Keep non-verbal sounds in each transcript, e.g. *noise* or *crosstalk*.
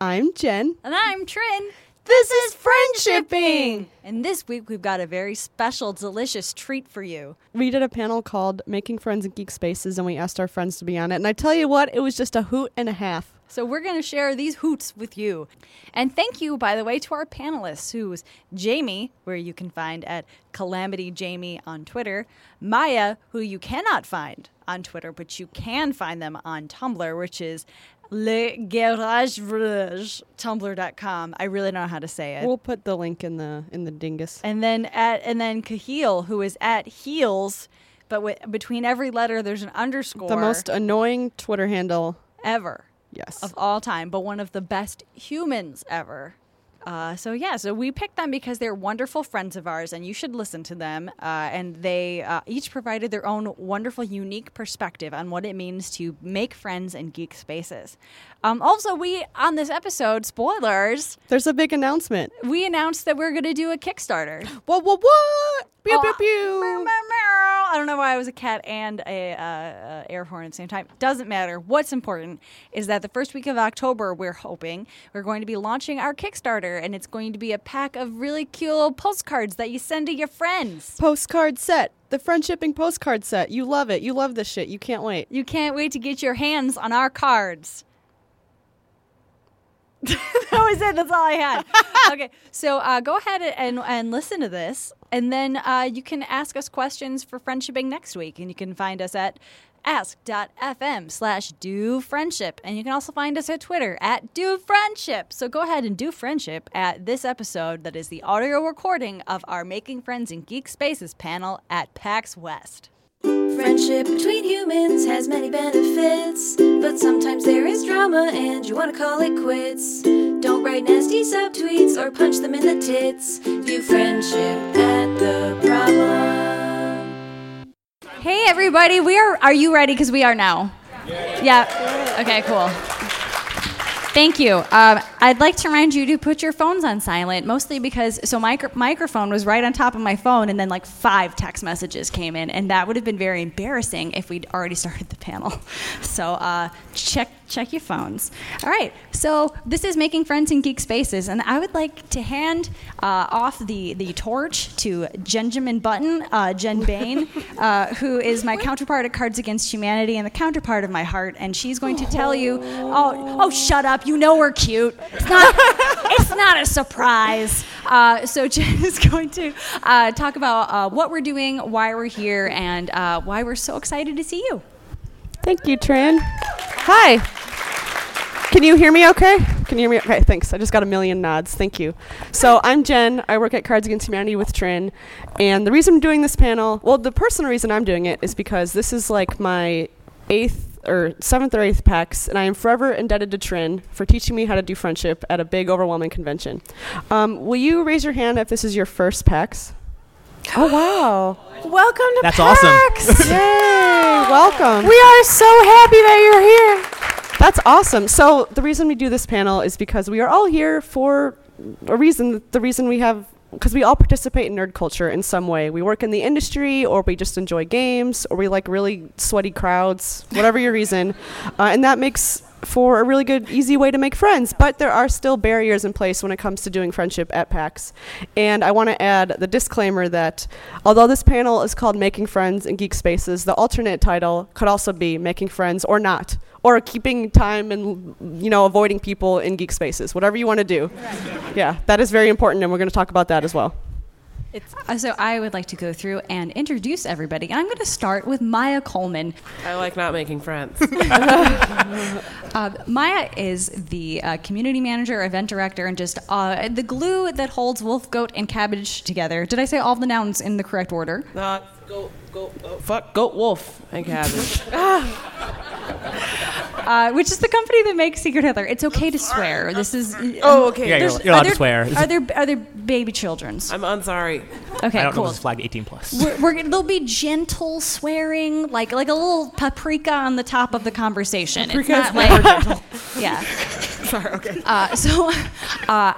I'm Jen. And I'm Trin. This is Friendshipping. And this week we've got a very special, delicious treat for you. We did a panel called Making Friends in Geek Spaces, and we asked our friends to be on it. And I tell you what, it was just a hoot and a half. So we're going to share these hoots with you. And thank you, by the way, to our panelists, who's Jamie, where you can find at Calamity Jamie on Twitter, Maya, who you cannot find on Twitter, but you can find them on Tumblr, which is Le Garage Rouge, I really don't know how to say it. We'll put the link in the in the dingus. and then at and then Kahil, who is at heels, but with, between every letter there's an underscore. The most annoying Twitter handle. ever Yes. of all time, but one of the best humans ever. Uh, so yeah, so we picked them because they're wonderful friends of ours, and you should listen to them. Uh, and they uh, each provided their own wonderful, unique perspective on what it means to make friends in geek spaces. Um, also, we on this episode, spoilers, There's a big announcement. we announced that we're going to do a Kickstarter. What? What? What? Pew Oh, pew meow, pew. meow, meow. I don't know why I was a cat and a uh, uh, air horn at the same time. Doesn't matter. What's important is that the first week of October, we're hoping we're going to be launching our Kickstarter, and it's going to be a pack of really cute little postcards that you send to your friends. Postcard set. The friendshipping postcard set. You love it. You love this shit. You can't wait. You can't wait to get your hands on our cards. *laughs* that was it. That's all I had. *laughs* okay, so uh, go ahead and and listen to this, and then uh, you can ask us questions for friendshipping next week, and you can find us at ask.fm slash do friendship and you can also find us at twitter at do friendship so go ahead and do friendship at this episode that is the audio recording of our making friends in geek spaces panel at pax west Friendship between humans has many benefits, but sometimes there is drama and you want to call it quits. Don't write nasty subtweets or punch them in the tits. View friendship at the problem. Hey everybody, we are are you ready cuz we are now? Yeah. Okay, cool. Thank you. Um, I'd like to remind you to put your phones on silent, mostly because so my micro- microphone was right on top of my phone, and then like five text messages came in, and that would have been very embarrassing if we'd already *laughs* started the panel. So uh, check check your phones. All right. So this is making friends in geek spaces, and I would like to hand uh, off the the torch to Benjamin Button, uh, Jen Bane, *laughs* uh, who is my counterpart at Cards Against Humanity and the counterpart of my heart, and she's going to tell you. Oh, oh, shut up! You know we're cute. It's not. *laughs* it's not a surprise. Uh, so Jen is going to uh, talk about uh, what we're doing, why we're here, and uh, why we're so excited to see you. Thank you, Trin. Hi. Can you hear me okay? Can you hear me? Okay, thanks. I just got a million nods. Thank you. So I'm Jen. I work at Cards Against Humanity with Trin. And the reason I'm doing this panel, well, the personal reason I'm doing it is because this is like my eighth or seventh or eighth PAX, and I am forever indebted to Trin for teaching me how to do friendship at a big, overwhelming convention. Um, will you raise your hand if this is your first PAX? Oh, wow. Welcome to That's PAX. *laughs* Yay! Welcome. we are so happy that you're here. That's awesome. So the reason we do this panel is because we are all here for a reason. The reason we have because we all participate in nerd culture in some way. We work in the industry, or we just enjoy games, or we like really sweaty crowds. Whatever your reason, uh, and that makes for a really good, easy way to make friends. But there are still barriers in place when it comes to doing friendship at PAX. And I want to add the disclaimer that although this panel is called Making Friends in Geek Spaces, the alternate title could also be Making Friends or Not, or keeping time and you know avoiding people in geek spaces. Whatever you want to do. Yeah, that is very important, and we're going to talk about that as well. Uh, so I would like to go through and introduce everybody. And I'm going to start with Maya Coleman. I like not making friends. Uh, *laughs* *laughs* Maya is the uh, community manager, event director, and just uh, the glue that holds Wolf, Goat, and Cabbage together. Did I say all the nouns in the correct order? Not goat, goat, oh, fuck, goat, wolf, and cabbage. *laughs* *laughs* Uh, which is the company that makes Secret Hitler. It's okay to swear. This is. oh, okay. Yeah, you're, There's- you're allowed are to there- swear. Are there are there baby children's? I'm unsorry. Okay, I don't know cool. if it's flagged 18 plus. We're, we're, there'll be gentle swearing, like like a little paprika on the top of the conversation. It's not like *laughs* yeah. Sorry, okay. Uh, so uh,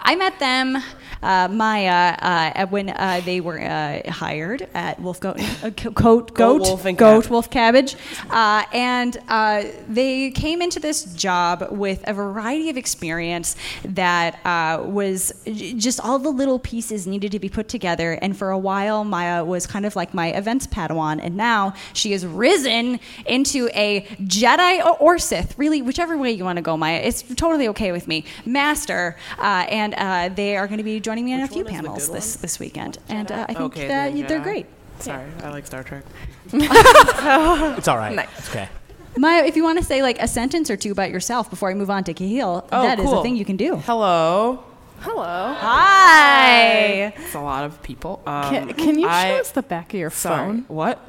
I met them. Uh, Maya uh, when uh, they were uh, hired at Wolf Goat, uh, Co- Goat, Goat, Wolf Goat. Wolf Cabbage, uh, and uh, they came into this job with a variety of experience that uh, was just all the little pieces needed to be put together. And for a while, Maya was kind of like my events Padawan, and now she has risen into a Jedi or, or Sith, really, whichever way you want to go, Maya. It's totally okay with me. Master, uh, and uh, they are going to be joining me on a few one is the panels this this weekend, and uh, I think Okay, that then they're Jedi. great. Sorry, I like Star Trek. *laughs* It's all right. Nice. It's okay. Maya, if you want to say like a sentence or two about yourself before I move on to Kahil, Oh, that is cool. a thing you can do. Hello. Hello. Hi. It's a lot of people. Um, Can, can you I- show us the back of your Sorry. phone? What?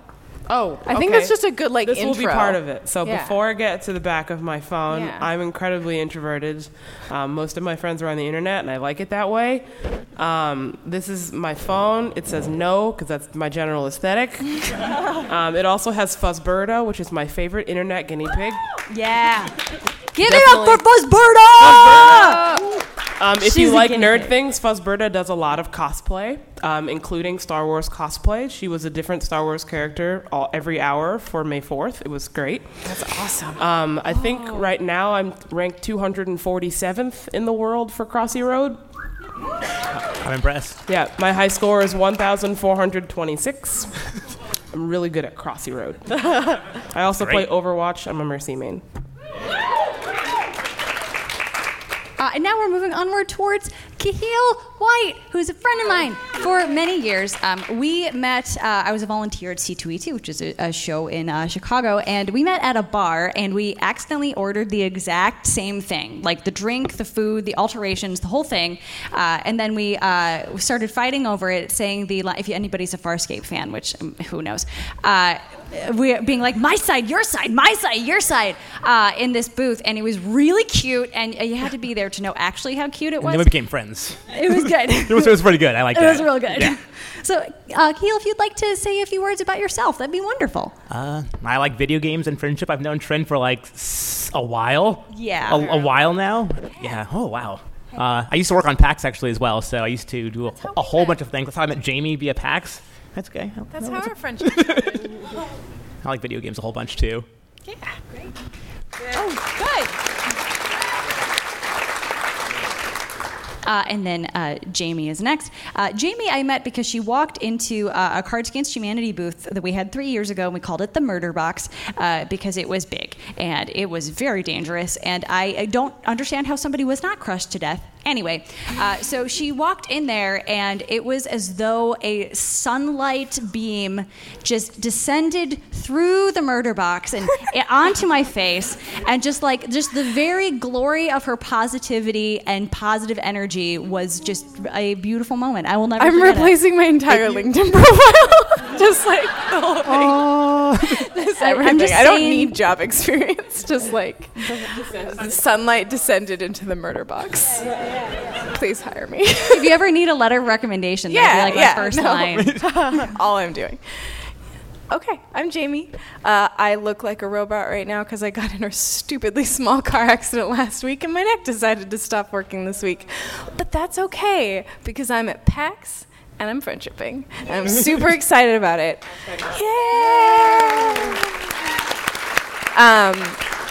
Oh, I think okay. that's just a good like This intro. will be part of it. So Yeah. before I get to the back of my phone, Yeah. I'm incredibly introverted. Um, most of my friends are on the internet, and I like it that way. Um, this is my phone. It says no because that's my general aesthetic. *laughs* um, it also has Fuzzberta, which is my favorite internet guinea pig. Yeah. *laughs* Give it up for. Fuzzberta! Um, if She's you like nerd pig. things, Fuzzberta does a lot of cosplay, um, including Star Wars cosplay. She was a different Star Wars character all, every hour for May 4th. It was great. That's awesome. Um, I think right now I'm ranked 247th in the world for Crossy Road. I'm impressed. Yeah, my high score is 1,426. I'm really good at Crossy Road. *laughs* I also Great. play Overwatch. I'm a Mercy main. Uh, and now we're moving onward towards Kahil White, who's a friend of mine for many years. Um, we met, uh, I was a volunteer at C2E2, which is a, a show in uh, Chicago, and we met at a bar and we accidentally ordered the exact same thing like the drink, the food, the alterations, the whole thing. Uh, and then we, uh, started fighting over it, saying the, if anybody's a Farscape fan, which um, who knows. Uh, we being like my side, your side, my side, your side, uh, in this booth, and it was really cute, and you had to be there to know actually how cute it And was. then we became friends. it was good. *laughs* It was, it was pretty good. I like It that. was real good. Yeah. *laughs* So, uh, Keel, if you'd like to say a few words about yourself, that'd be wonderful. Uh, I like video games and friendship. I've known Trin for like a while. Yeah. A, a while now. Yeah. Oh wow. Uh, I used to work on PAX actually as well, so I used to do a, a whole bunch of things. That's how I met Jamie via PAX. That's okay. That's No, how it's- our friendship. *laughs* I like video games a whole bunch too. Yeah, great. Good. Oh, good. Uh, and then uh, Jamie is next. Uh, Jamie, I met because she walked into uh, a Cards Against Humanity booth that we had three years ago, and we called it the Murder Box uh, because it was big and it was very dangerous. And I, I don't understand how somebody was not crushed to death. Anyway, uh, so she walked in there, and it was as though a sunlight beam just descended through the murder box and *laughs* onto my face, and just like just the very glory of her positivity and positive energy was just a beautiful moment. I will never. I'm forget it. replacing my entire LinkedIn profile. *laughs* just like the whole thing. *laughs* Just I- I'm everything. just I don't saying- need job experience. Just like sunlight descended into the murder box. Please hire me. *laughs* If you ever need a letter of recommendation, Yeah, that'd be like yeah, my first no. line. *laughs* All I'm doing. Okay, I'm Jamie. Uh, I look like a robot right now because I got in a stupidly small car accident last week and my neck decided to stop working this week. But that's okay because I'm at PAX and I'm friendshipping. And I'm super *laughs* excited about it. Yeah!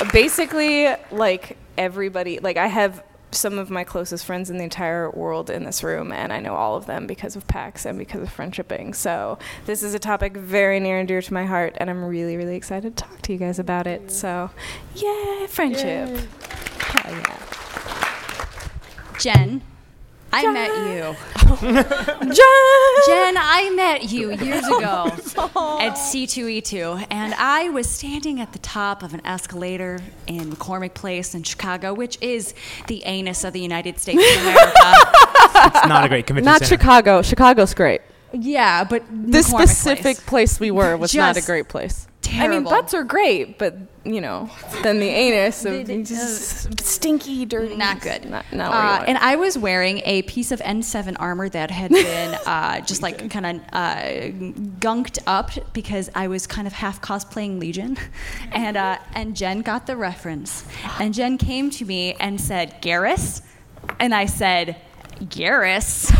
Um, basically, like everybody, like I have some of my closest friends in the entire world in this room, and I know all of them because of PAX and because of friendshipping. So this is a topic very near and dear to my heart, and I'm really, really excited to talk to you guys about it. So, yeah, friendship. Hell yeah. Jen, I met you. *laughs* John! Jen, I met you years *laughs* oh, ago at C2E2, and I was standing at the top of an escalator in McCormick Place in Chicago, which is the anus of the United States of America. *laughs* It's not a great convention Not center. Chicago. Chicago's great. yeah, but This McCormick specific Place. place. we were was not a great place. I mean, butts are great, but, you know, then the anus of just stinky, dirty. Not good. Not, not uh, and I was wearing a piece of N7 armor that had *laughs* been uh, just like kind of uh, gunked up because I was kind of half cosplaying Legion, *laughs* and uh, and Jen got the reference, and Jen came to me and said, "Garrus," and I said. Garrus.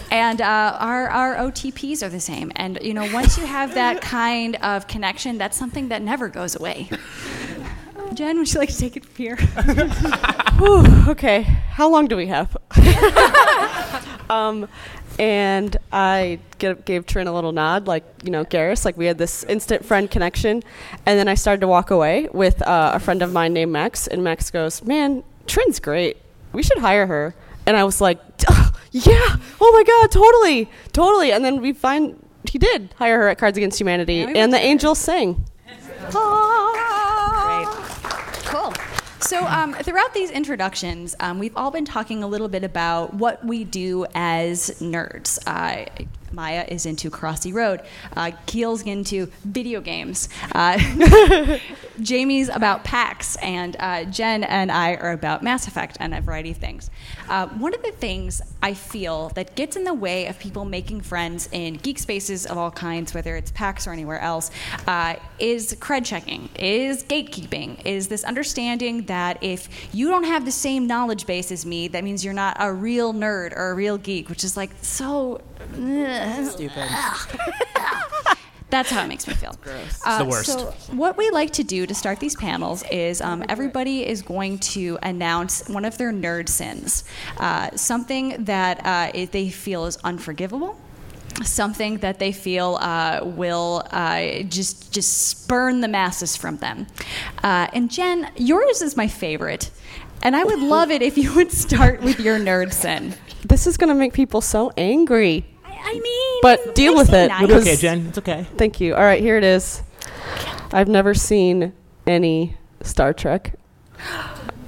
*laughs* and uh, our, our OTPs are the same. And, you know, once you have that kind of connection, that's something that never goes away. Jen, would you like to take it from here? *laughs* Okay, how long do we have? *laughs* um, and I gave Trin a little nod, like, you know, Garrus, like we had this instant friend connection. And then I started to walk away with uh, a friend of mine named Max. And Max goes, Man, Trin's great. We should hire her. And I was like, Yeah, oh my God, totally, totally. And then we find he did hire her at Cards Against Humanity, Yeah, and the to- angels sing. Great. Cool. So, um, throughout these introductions, um, we've all been talking a little bit about what we do as nerds. Uh, Maya is into Crossy Road. Uh, Keel's into video games. Uh, *laughs* Jamie's about PAX, and uh, Jen and I are about Mass Effect and a variety of things. Uh, one of the things I feel that gets in the way of people making friends in geek spaces of all kinds, whether it's PAX or anywhere else, uh, is cred checking, is gatekeeping, is this understanding that if you don't have the same knowledge base as me, that means you're not a real nerd or a real geek, which is like so. Stupid. *laughs* That's how it makes me feel. It's the worst. So, what we like to do to start these panels is um, everybody is going to announce one of their nerd sins, uh, something that uh, it, they feel is unforgivable. Something that they feel uh, will uh, just just spurn the masses from them. Uh, and Jen, yours is my favorite, and I would love it if you would start with your nerd sin. This is going to make people so angry. I, I mean, But deal with it, nice. It's okay, Jen. It's okay. Thank you. All right, here it is. I've never seen any Star Trek. *gasps*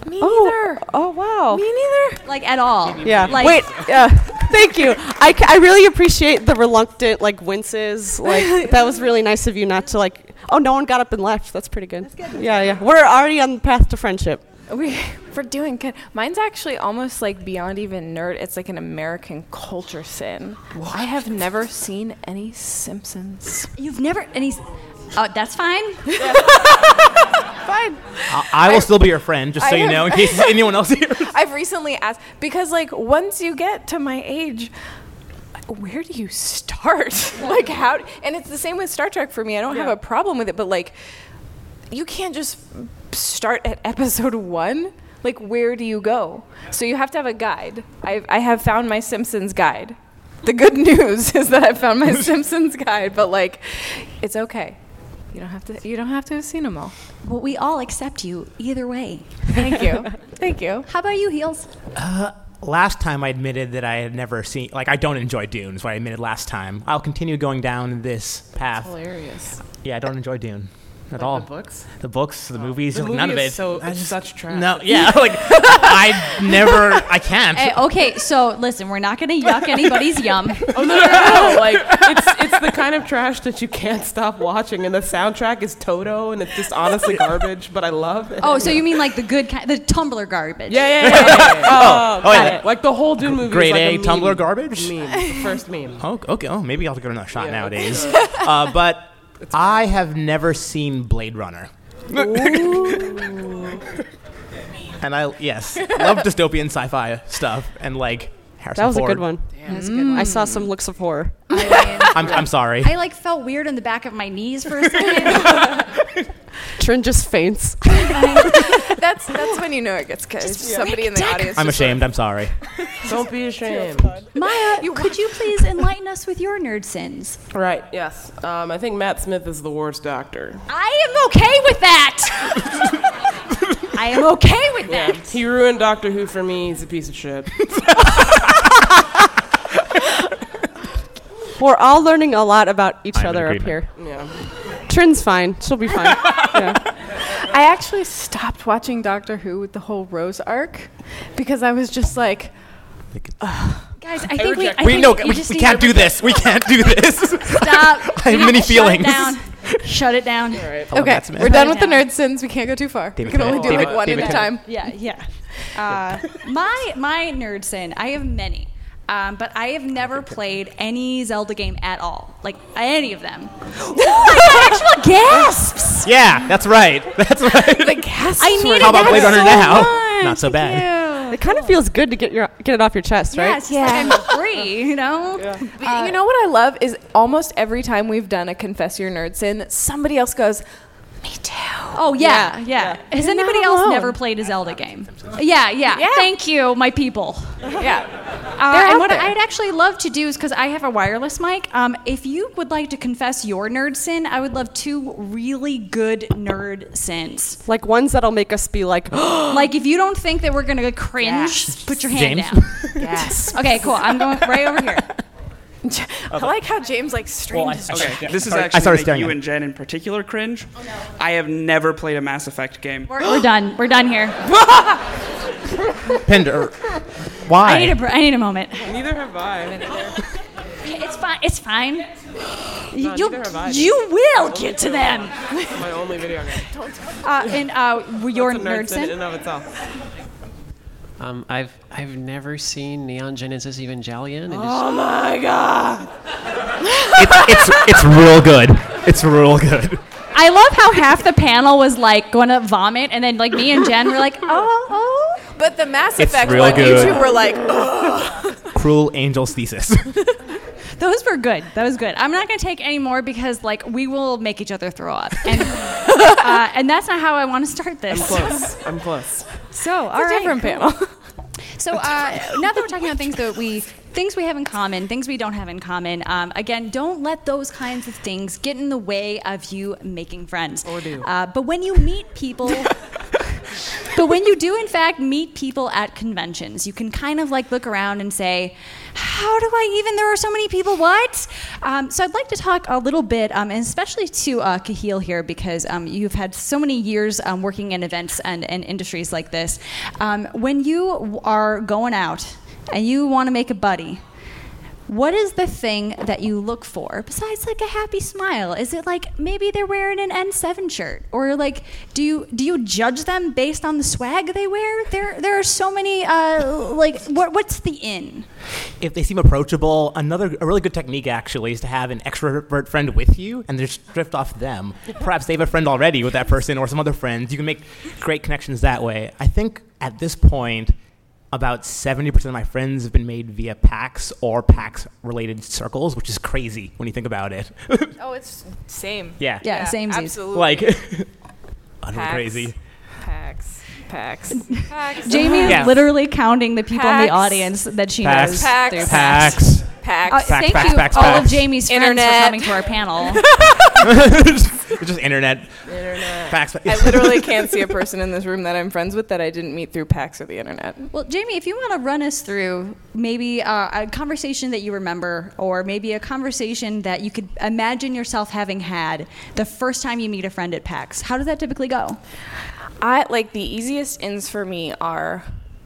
Me Oh, neither. oh wow. Me neither. like at all. Yeah. Like, Wait. Yeah. *laughs* Thank you. I, I really appreciate the reluctant like winces. Like *laughs* that was really nice of you not to like. Oh, no one got up and left. That's pretty good. Yeah, yeah. We're already on the path to friendship. We *laughs* we're doing good. Mine's actually almost like beyond even nerd. It's like an American culture sin. I have never seen any Simpsons. You've never any. Oh, that's fine. *laughs* Fine. I, I will still be your friend, just so I you have- know, in *laughs* case anyone else here. I've recently asked because like once you get to my age, where do you start? like how? And it's the same with Star Trek for me. I don't have a problem with it, but like you can't just start at *laughs* episode one. Like where do you go? So you have to have a guide. I I have found my Simpsons guide. The good *laughs* news is that I found my *laughs* Simpsons guide, but like it's okay. You don't have to. You don't have to have seen them all. Well, we all accept you either way. Thank you. Thank you. How about you, Heels? Uh, last time I admitted that I had never seen, like, I don't enjoy Dune, is what I admitted last time. I'll continue going down this path. Hilarious. Yeah, I don't enjoy Dune at Like all. the books. The books, the movies, The movie *laughs* none of is it. so I it's just- such trash. No, yeah, *laughs* like I never, I can't. Hey, okay, so listen, we're not going to yuck *laughs* anybody's yum. Oh no, no, no, no! Like it's it's the kind of trash that you can't stop watching, and the soundtrack is Toto, and it's just honestly garbage, but I love it. Oh, so you mean like the good kind, the Tumblr garbage? yeah, yeah, yeah, yeah, yeah, yeah. oh, Got yeah. it. Like the whole Dune movie. Grade is like A a meme. Tumblr garbage? Meme, the first meme. Oh, okay. Oh, maybe I'll give it another shot Yeah. nowadays. uh, but I have never seen Blade Runner. and I yes, love dystopian sci-fi stuff and like Harrison That was a Ford. good one. That's a good one. I saw some looks of horror. *laughs* I, *laughs* mean, I'm, I'm sorry. I like felt weird in the back of my knees for a second. *laughs* Trin just faints. *laughs* That's that's when you know it gets good. Somebody in the audience. I'm just ashamed. I'm sorry. Don't be ashamed. Maya, could you please enlighten us with your nerd sins? Right. Yes. Um, I think Matt Smith is the worst doctor. I am okay with that. I am okay with Yeah. that. He ruined Doctor Who for me. He's a piece of shit. We're all learning a lot about each I'm other up here. Yeah. Trin's fine. She'll be fine. *laughs* yeah. I actually stopped watching Doctor Who with the whole Rose arc because I was just like, Guys, I think we, I we think no, we, just we can't do this. We can't do *laughs* this. Stop. *laughs* I have many feelings. Shut feelings. It down. Shut it down. All right. Okay, Matt Smith. we're done with it the nerd sins. We can't go too far. David we can only Tennant. do David- like one David at a time. Yeah, yeah. Uh, my my nerd sin. I have many, um, but I have never played any Zelda game at all. Like any of them. *laughs* oh, I got actual gasps. yeah, that's right. *laughs* That's right. The gasps I were needed How about Blade Runner so now? much. Not so bad. You. It kind of feels good to get your get it off your chest, right? Yeah, yeah. I'm free, you *laughs* know? But you know what I love is almost every time we've done a confess your nerd sin, somebody else goes, "Me too." Oh yeah, yeah. Has You're anybody else alone. never played a Zelda game? Yeah, yeah. Yeah. Thank you, my people. *laughs* Yeah. Uh, and what there. I'd actually love to do is because I have a wireless mic. Um, if you would like to confess your nerd sin, I would love two really good nerd sins. Like ones that'll make us be like, *gasps* like if you don't think that we're gonna cringe, put your hand James? down. *laughs* Yes. Okay, cool. I'm going right over here. *laughs* *laughs* I like how James like strained his Okay, This is I actually started make staring you and Jen in particular cringe. I have never played a Mass Effect game. We're, we're done. We're done here. *laughs* Pinder. Why? I need a. need a moment. Neither have I. *laughs* It's fine. It's fine. No, you, neither have I. you will get to them. My only video game. Uh, and uh, your It's a nerd sin in sin. and of itself. Um, I've I've never seen Neon Genesis Evangelion. and Oh my god. it's, it's it's real good. It's real good. I love how half the panel was like going to vomit, and then like me and Jen were like, oh, oh. But the Mass Effect real one, good. you two were like, "Ugh." Cruel Angel's Thesis. *laughs* Those were good. That was good. I'm not going to take any more because like we will make each other throw up, and *laughs* uh, and that's not how I want to start this. I'm Close. I'm close. So, all a right, different panel. *laughs* So uh, now that we're talking about things that we things we have in common, things we don't have in common. Um, again, don't let those kinds of things get in the way of you making friends. Or do. Uh, but when you meet people. *laughs* But when you do, in fact, meet people at conventions, you can kind of like look around and say, How do I even? There are so many people. What? Um, so I'd like to talk a little bit, um, and especially to uh, Kahil here, because um, you've had so many years um, working in events and, and industries like this. Um, when you are going out and you want to make a buddy, what is the thing that you look for besides like a happy smile? Is it like maybe they're wearing an N7 shirt or like do you do you judge them based on the swag they wear? There there are so many uh like what what's the in? if they seem approachable, another a really good technique actually is to have an extrovert friend with you and just drift off them. Perhaps they have a friend already with that person or some other friends. You can make great connections that way. I think at this point, about 70% of my friends have been made via PAX or PAX related circles, which is crazy when you think about it. *laughs* oh, it's same. yeah. Yeah, same Absolutely. Like, utterly Pax. crazy. Pax. Pax. Pax. *laughs* Jamie is Yeah. literally counting the people in the audience that she Pax. knows. Pax. through PAX. Pax. Uh, Pax, thank Pax, you, Pax, all of Pax. Jamie's friends Internet. for coming to our panel. *laughs* it's just internet. Internet. PAX. I literally *laughs* can't see a person in this room that I'm friends with that I didn't meet through PAX or the internet. Well, Jamie, if you want to run us through maybe uh, a conversation that you remember, or maybe a conversation that you could imagine yourself having had the first time you meet a friend at PAX, how does that typically go? I like the easiest ins for me are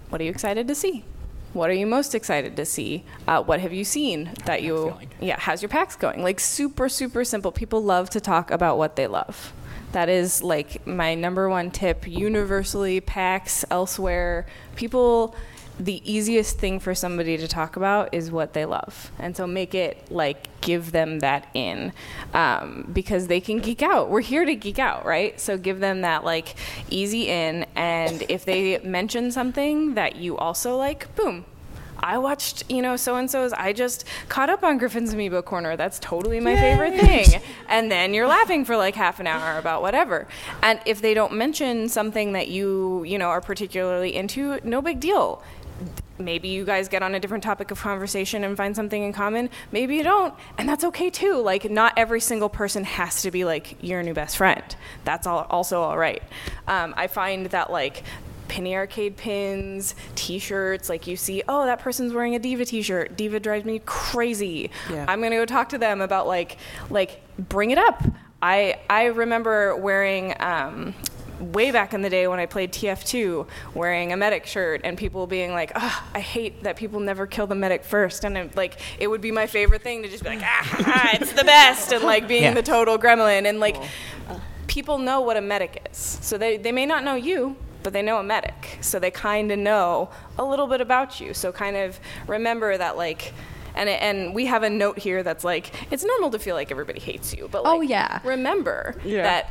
what are you excited to see? What are you most excited to see? Uh, what have you seen that you going? yeah? How's your PAX going? Like super super simple. People love to talk about what they love. That is like my number one tip. Universally, PAX elsewhere, people. The easiest thing for somebody to talk about is what they love, and so make it like give them that in, um, because they can geek out. We're here to geek out, right? So give them that like easy in, and if they mention something that you also like, boom, I watched, you know, so and so's. I just caught up on Griffin's Amiibo Corner. That's totally my favorite thing. And then you're laughing for like half an hour about whatever. And if they don't mention something that you, you know, are particularly into, no big deal. Maybe you guys get on a different topic of conversation and find something in common. Maybe you don't, and that's okay too. Like, not every single person has to be like your new best friend. That's all, also all right. Um, I find that like penny arcade pins, t-shirts, like you see, oh, that person's wearing a D.Va t-shirt. D.Va drives me crazy. Yeah. I'm gonna go talk to them about like, like bring it up. I I remember wearing. Um, Way back in the day when I played TF2, wearing a medic shirt, and people being like, oh, "I hate that people never kill the medic first. and I'm like it would be my favorite thing to just be like, "Ah, it's the best," and like being Yeah. the total gremlin, and like people know what a medic is. So they, they may not know you, but they know a medic. So they kind of know a little bit about you. So kind of remember that, like, and, and we have a note here that's like, it's normal to feel like everybody hates you, but like, Oh, yeah. remember Yeah. that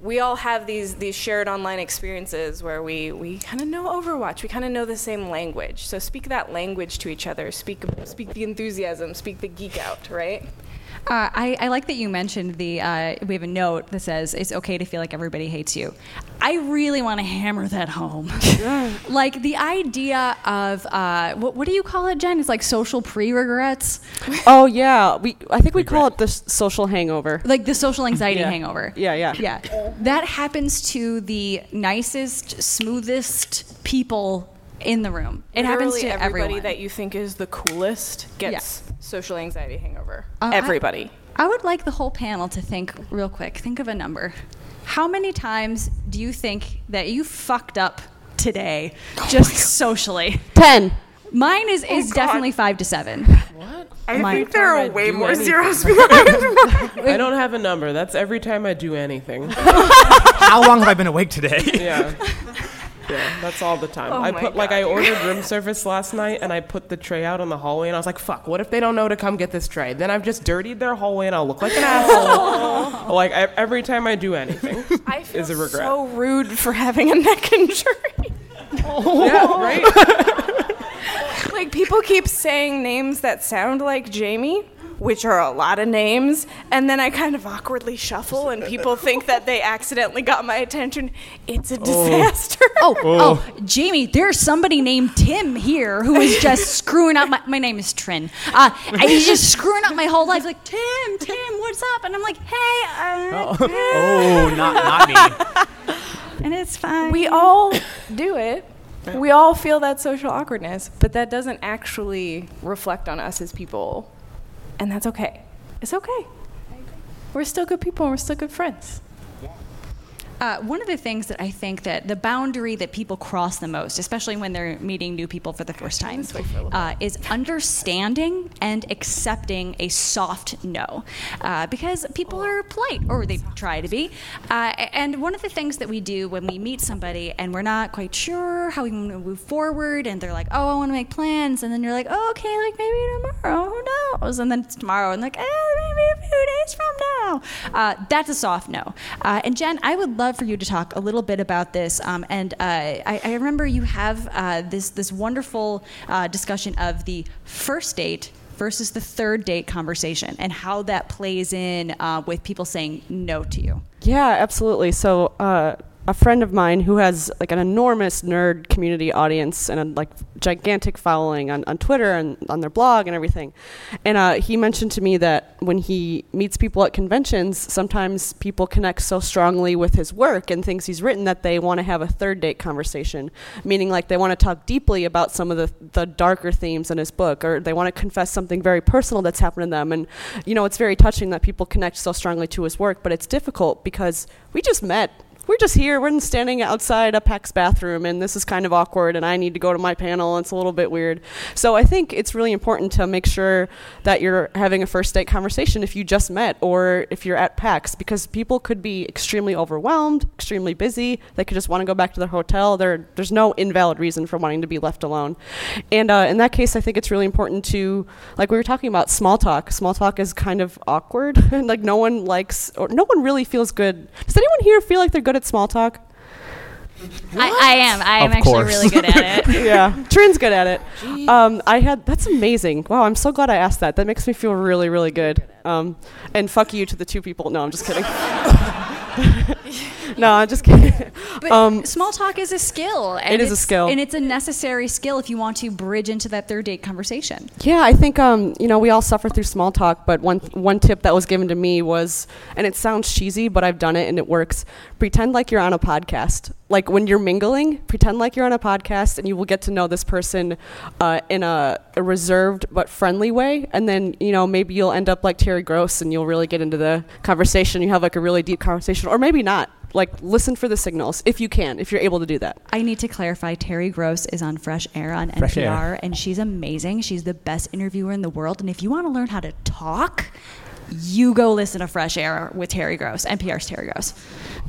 we all have these these shared online experiences where we we kind of know Overwatch. We kind of know the same language. So speak that language to each other. Speak speak the enthusiasm. Speak the geek out. Right. Uh, I, I like that you mentioned the. Uh, we have a note that says it's okay to feel like everybody hates you. I really want to hammer that home. *laughs* like the idea of uh, what, what do you call it, Jen? It's like social pre-regrets, Oh yeah, we I think we call it the social hangover. like the social anxiety Yeah. hangover. Yeah, yeah. Yeah, that happens to the nicest, smoothest people in the room. It happens to everybody everyone. that you think is the coolest gets social anxiety hangover. Uh, everybody. I would like the whole panel to think real quick. Think of a number. How many times do you think that you fucked up today, just socially? Ten. Mine is, is definitely five to seven. What? I My- think there are way do more anything. zeros *laughs* behind mine. I don't have a number. That's every time I do anything. *laughs* How long have I been awake today? Yeah. *laughs* Yeah, that's all the time. Oh I put like I ordered room *laughs* service last night and I put the tray out in the hallway and I was like, fuck, what if they don't know to come get this tray? Then I've just dirtied their hallway and I'll look like an asshole. *laughs* like I, every time I do anything. I feel *laughs* Is a regret. so rude for having a neck injury. yeah, right? like people keep saying names that sound like Jamie, which are a lot of names, and then I kind of awkwardly shuffle, and people think that they accidentally got my attention. It's a disaster. *laughs* Oh, oh, Jamie, there's somebody named Tim here who is just *laughs* screwing up my. My name is Trin. Uh, and he's just screwing up my whole life. Like Tim, Tim, what's up? And I'm like, hey, uh, oh, not not me. *laughs* and it's fine. we all do it. We all feel that social awkwardness, but that doesn't actually reflect on us as people. And that's okay. It's okay. We're still good people and we're still good friends. Uh, one of the things that I think that the boundary that people cross the most, especially when they're meeting new people for the first time, uh, is understanding and accepting a soft no, uh, because people are polite or they try to be. Uh, and one of the things that we do when we meet somebody and we're not quite sure how we want to move forward, and they're like, "Oh, I want to make plans," and then you're like, "Oh, okay, like maybe tomorrow, who knows?" And then it's tomorrow, and like, eh, maybe a few days from now. Uh, that's a soft no. Uh, and Jen, I would love for you to talk a little bit about this. Um, and uh, I, I remember you have uh, this this wonderful uh, discussion of the first date versus the third date conversation and how that plays in uh, with people saying no to you. Yeah, absolutely. So, uh, a friend of mine who has like an enormous nerd community audience and a like gigantic following on, on Twitter and on their blog and everything, and uh, he mentioned to me that when he meets people at conventions, sometimes people connect so strongly with his work and things he's written that they want to have a third date conversation, meaning like they want to talk deeply about some of the the darker themes in his book, or they want to confess something very personal that's happened to them, and you know it's very touching that people connect so strongly to his work, but it's difficult because we just met we're just here. We're standing outside a PAX bathroom, and this is kind of awkward, and I need to go to my panel, and it's a little bit weird. So I think it's really important to make sure that you're having a first date conversation if you just met or if you're at PAX, because people could be extremely overwhelmed, extremely busy. They could just want to go back to their hotel. There, there's no invalid reason for wanting to be left alone. And uh, in that case, I think it's really important to, like we were talking about, small talk. Small talk is kind of awkward. And *laughs* like no one likes, or no one really feels good. Does anyone here feel like they're good at small talk? I, I am. I am Of actually course. really good at it. *laughs* yeah, Trin's good at it. Um, I had that's amazing. Wow, I'm so glad I asked that. That makes me feel really, really good. Um, and fuck you to the two people. No, I'm just kidding. *laughs* *laughs* no, I'm just kidding. But Um, small talk is a skill. And It is a skill. and it's a necessary skill if you want to bridge into that third date conversation. Yeah, I think um, you know we all suffer through small talk, but one one tip that was given to me was, and it sounds cheesy, but I've done it and it works. Pretend like you're on a podcast. Like when you're mingling, pretend like you're on a podcast, and you will get to know this person uh, in a, a reserved but friendly way. And then you know maybe you'll end up like Terry Gross, and you'll really get into the conversation. You have like a really deep conversation, or maybe not. Like listen for the signals if you can, if you're able to do that. I need to clarify Terry Gross is on Fresh Air on Fresh NPR, Air. and she's amazing. She's the best interviewer in the world. And if you want to learn how to talk, you go listen to Fresh Air with Terry Gross, NPR's Terry Gross.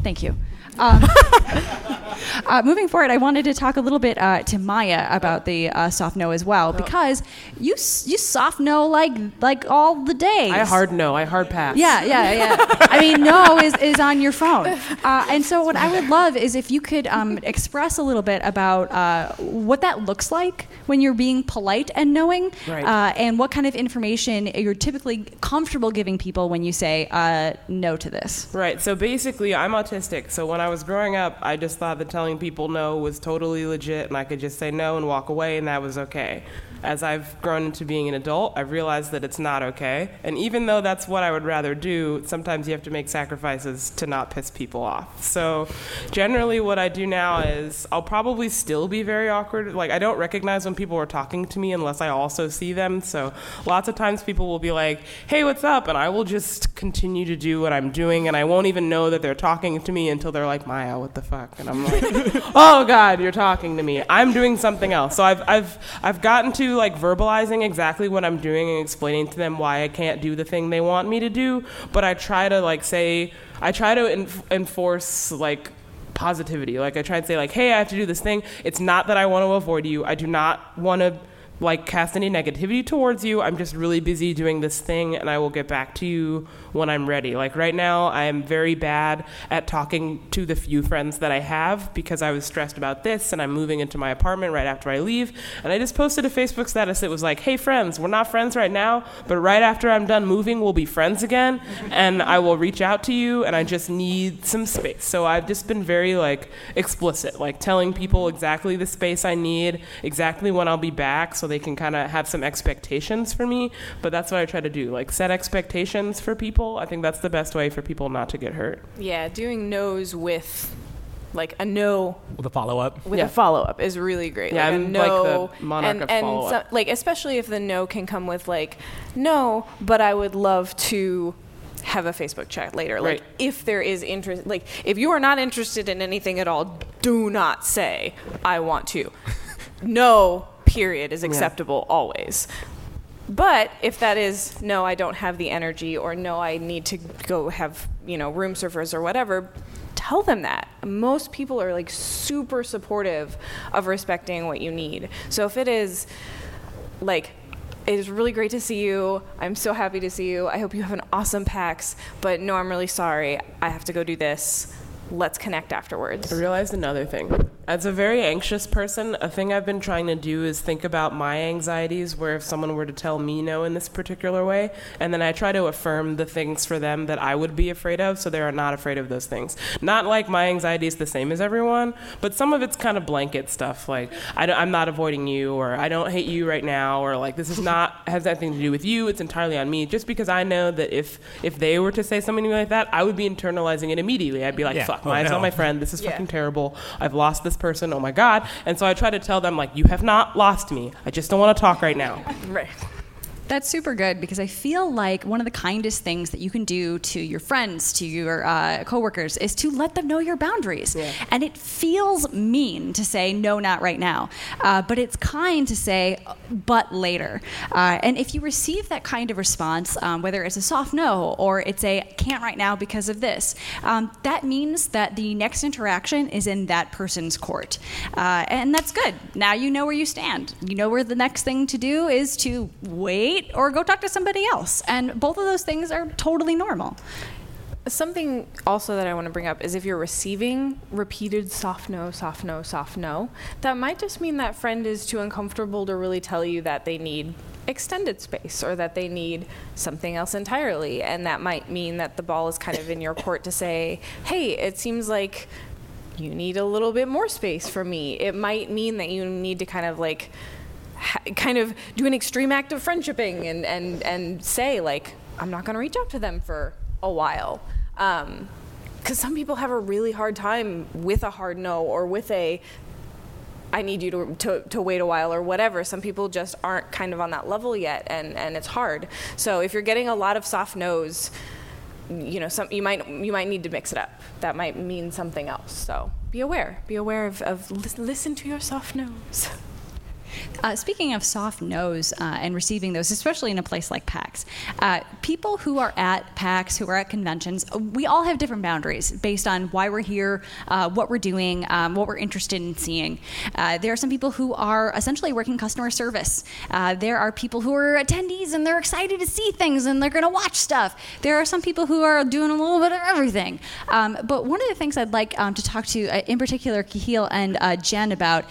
Thank you. Um, *laughs* uh, moving forward, I wanted to talk a little bit uh, to Maya about the uh, soft no as well, because you s- you soft no like like all the days. I hard no. I hard pass. Yeah, yeah, yeah. I mean, no is, is on your phone. Uh, and so, what I would love is if you could um, express a little bit about uh, what that looks like when you're being polite and knowing, Right. uh, and what kind of information you're typically comfortable giving people when you say uh, no to this. Right. So basically, I'm autistic. So when I was growing up, I just thought that telling people no was totally legit, and I could just say no and walk away, and that was okay. As I've grown into being an adult, I've realized that it's not okay. And even though that's what I would rather do, sometimes you have to make sacrifices to not piss people off. So generally, what I do now is I'll probably still be very awkward. Like, I don't recognize when people are talking to me unless I also see them. So lots of times people will be like, hey, what's up? And I will just continue to do what I'm doing, and I won't even know that they're talking to me until they're like, Maya, what the fuck? And I'm like, *laughs* oh God, you're talking to me. I'm doing something else. So I've, I've, I've gotten to like verbalizing exactly what I'm doing and explaining to them why I can't do the thing they want me to do, but I try to like say, I try to enf- enforce like positivity. Like I try and say like, hey, I have to do this thing. It's not that I want to avoid you. I do not want to like cast any negativity towards you. I'm just really busy doing this thing and I will get back to you when I'm ready. Like right now, I am very bad at talking to the few friends that I have because I was stressed about this and I'm moving into my apartment right after I leave. And I just posted a Facebook status that was like, "Hey friends, we're not friends right now, but right after I'm done moving, we'll be friends again and I will reach out to you and I just need some space." So I've just been very like explicit, like telling people exactly the space I need, exactly when I'll be back so they can kind of have some expectations for me. But that's what I try to do, like set expectations for people. I think that's the best way for people not to get hurt. Yeah, doing no's with like a no With a follow up. with Yeah. a follow up is really great. Yeah, like I'm a like no, the monarch and, of and follow-up. so- like especially if the no can come with like no, but I would love to have a Facebook chat later. Like Right. if there is interest, like if you are not interested in anything at all, do not say I want to. *laughs* no, period is acceptable always. But if that is no, I don't have the energy, or no, I need to go have you know room service or whatever, tell them that. Most people are like super supportive of respecting what you need. So if it is like it is really great to see you. I'm so happy to see you. I hope you have an awesome PAX. But no, I'm really sorry. I have to go do this. Let's connect afterwards. I realized another thing. As a very anxious person, a thing I've been trying to do is think about my anxieties, where if someone were to tell me no in this particular way, and then I try to affirm the things for them that I would be afraid of, so they are not afraid of those things. Not like my anxiety is the same as everyone, but some of it's kind of blanket stuff, like I am not avoiding you, or I don't hate you right now, or like this is not has nothing to do with you. It's entirely on me. Just because I know that if if they were to say something like that, I would be internalizing it immediately. I'd be like, Yeah. fuck, Oh, Maya's no. not my friend. This is Yeah. fucking terrible. I've lost this person. Oh my god. And so I try to tell them like, you have not lost me. I just don't want to talk right now. *laughs* Right. That's super good because I feel like one of the kindest things that you can do to your friends, to your uh, coworkers, is to let them know your boundaries. And it feels mean to say no, not right now, uh, but it's kind to say but later. Uh, and if you receive that kind of response, um, whether it's a soft no or it's a can't right now because of this, um, that means that the next interaction is in that person's court, uh, and that's good. Now you know where you stand. You know where the next thing to do is to wait or go talk to somebody else. And both of those things are totally normal. Something also that I want to bring up is if you're receiving repeated soft no, soft no, soft no, that might just mean that friend is too uncomfortable to really tell you that they need extended space or that they need something else entirely. And that might mean that the ball is kind of in your court to say, hey, it seems like you need a little bit more space from me. It might mean that you need to kind of like kind of do an extreme act of friendshipping and, and, and say like i'm not going to reach out to them for a while. Um, because some people have a really hard time with a hard no or with a i need you to, to, to wait a while or whatever. Some people just aren't kind of on that level yet and, and it's hard. So if you're getting a lot of soft no's you know some you might you might need to mix it up. That might mean something else. So be aware. Be aware of, of lis- listen to your soft no's *laughs* Uh, speaking of soft no's uh, and receiving those, especially in a place like PAX, uh, people who are at PAX, who are at conventions, we all have different boundaries based on why we're here, uh, what we're doing, um, what we're interested in seeing. Uh, there are some people who are essentially working customer service. Uh, there are people who are attendees and they're excited to see things and they're going to watch stuff. There are some people who are doing a little bit of everything. Um, but one of the things I'd like um, to talk to, in particular, Kahil and Jen about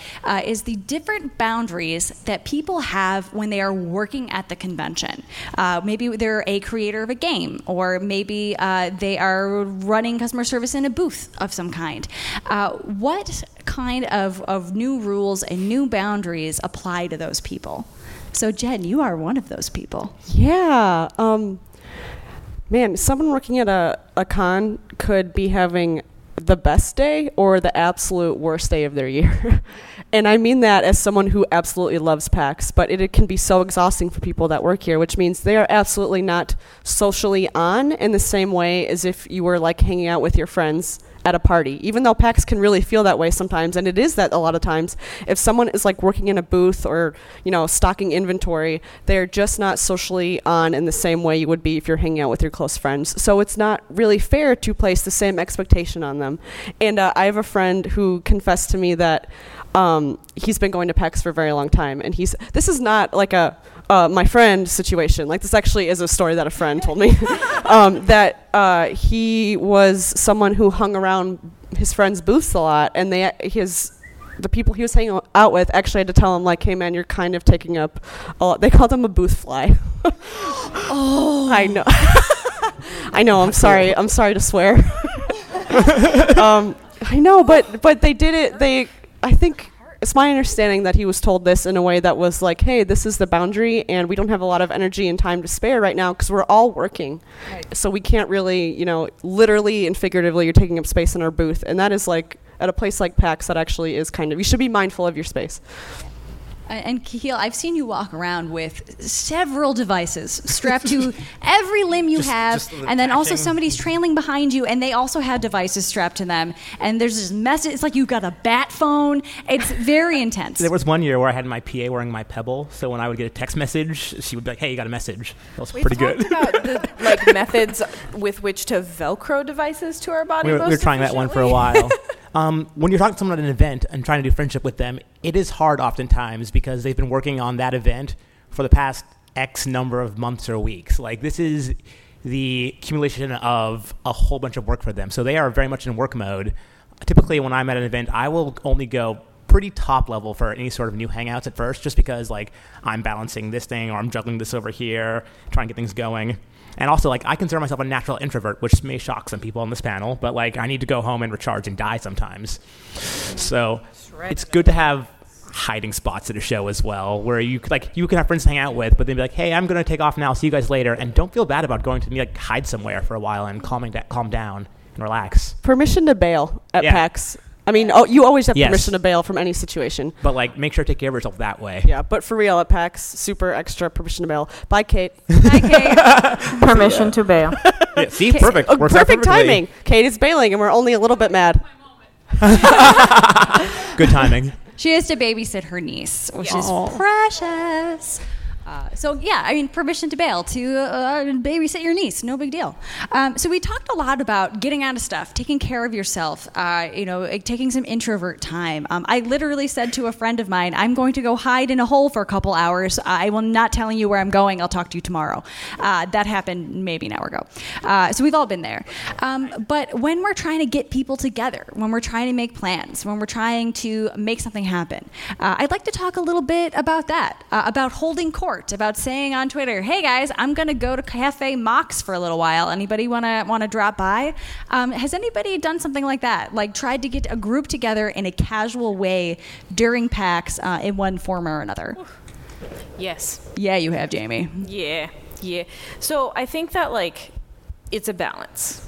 is the different boundaries that people have when they are working at the convention. Uh, maybe they're a creator of a game, or maybe uh, they are running customer service in a booth of some kind. Uh, what kind of, of new rules and new boundaries apply to those people? So, Jen, you are one of those people. Yeah. Um, man, someone working at a, a con could be having the best day or the absolute worst day of their year. *laughs* and I mean that as someone who absolutely loves PAX, but it, it can be so exhausting for people that work here, which means they are absolutely not socially on in the same way as if you were like hanging out with your friends at a party. Even though PAX can really feel that way sometimes, and it is that a lot of times. If someone is like working in a booth or you know stocking inventory, they're just not socially on in the same way you would be if you're hanging out with your close friends. So it's not really fair to place the same expectation on them. And uh, I have a friend who confessed to me that um, he's been going to PAX for a very long time, and he's this is not like a uh, my friend situation. Like this actually is a story that a friend told me. *laughs* um, that uh, he was someone who hung around his friends' booths a lot, and they his the people he was hanging out with actually had to tell him like, "Hey man, you're kind of taking up." A lot. They called him a booth fly. *gasps* oh, I know. *laughs* I know. I'm *laughs* sorry. I'm sorry to swear. um, I know, but but they did it. They I think it's my understanding that he was told this in a way that was like, hey, this is the boundary, and we don't have a lot of energy and time to spare right now because we're all working. So we can't really, you know, literally and figuratively, you're taking up space in our booth. And that is like, at a place like PAX, that actually is kind of, you should be mindful of your space. Uh, And Kahil, I've seen you walk around with several devices strapped to *laughs* every limb you Just- have, just the and then also somebody's trailing behind you, and they also have devices strapped to them. And there's this message. It's like you've got a bat phone. It's very *laughs* intense. There was one year where I had my PA wearing my Pebble, so when I would get a text message, she would be like, "Hey, you got a message." That was We've pretty good. talked about the *laughs* like methods with which to Velcro devices to our body. we were, we were trying that one for a while. Um, when you're talking to someone at an event and trying to do friendship with them, it is hard oftentimes because they've been working on that event for the past X number of months or weeks. Like this is the accumulation of a whole bunch of work for them. So they are very much in work mode. Typically, when I'm at an event, I will only go pretty top level for any sort of new hangouts at first, just because like I'm balancing this thing or I'm juggling this over here, trying to get things going. And also, like, I consider myself a natural introvert, which may shock some people on this panel, but like, I need to go home and recharge and die sometimes. So it's good to have hiding spots at a show as well, where you c- like you can have friends to hang out with, but then be like, hey, I'm gonna take off now. See you guys later, and don't feel bad about going to like hide somewhere for a while and calming da- calm down and relax. Permission to bail at Yeah. PAX. I mean, oh, you always have Yes. permission to bail from any situation. But like, make sure to take care of yourself that way. Yeah, but for real at PAX, super extra permission to bail. Bye, Kate. Hi, Kate. *laughs* Permission to bail. Yeah, see, perfect. Oh, Works out perfect perfectly. timing. Kate is bailing, and we're only a little bit mad. *laughs* Good timing. She has to babysit her niece, which is precious. Uh, so yeah, I mean, permission to bail to uh, babysit your niece, no big deal. Um, so we talked a lot about getting out of stuff, taking care of yourself, uh, you know, taking some introvert time. Um, I literally said to a friend of mine, "I'm going to go hide in a hole for a couple hours. I will not telling you where I'm going. I'll talk to you tomorrow." Uh, that happened maybe an hour ago. Uh, so we've all been there. Um, but when we're trying to get people together, when we're trying to make plans, when we're trying to make something happen, I'd like to talk a little bit about that, about holding court, about saying on Twitter, "Hey guys, I'm going to go to Cafe Mox for a little while. Anybody want to want to drop by?" Um, has anybody done something like that? Like tried to get a group together in a casual way during PAX uh, in one form or another? Yes. Yeah, you have, Jamie. Yeah, yeah. So I think that like it's a balance.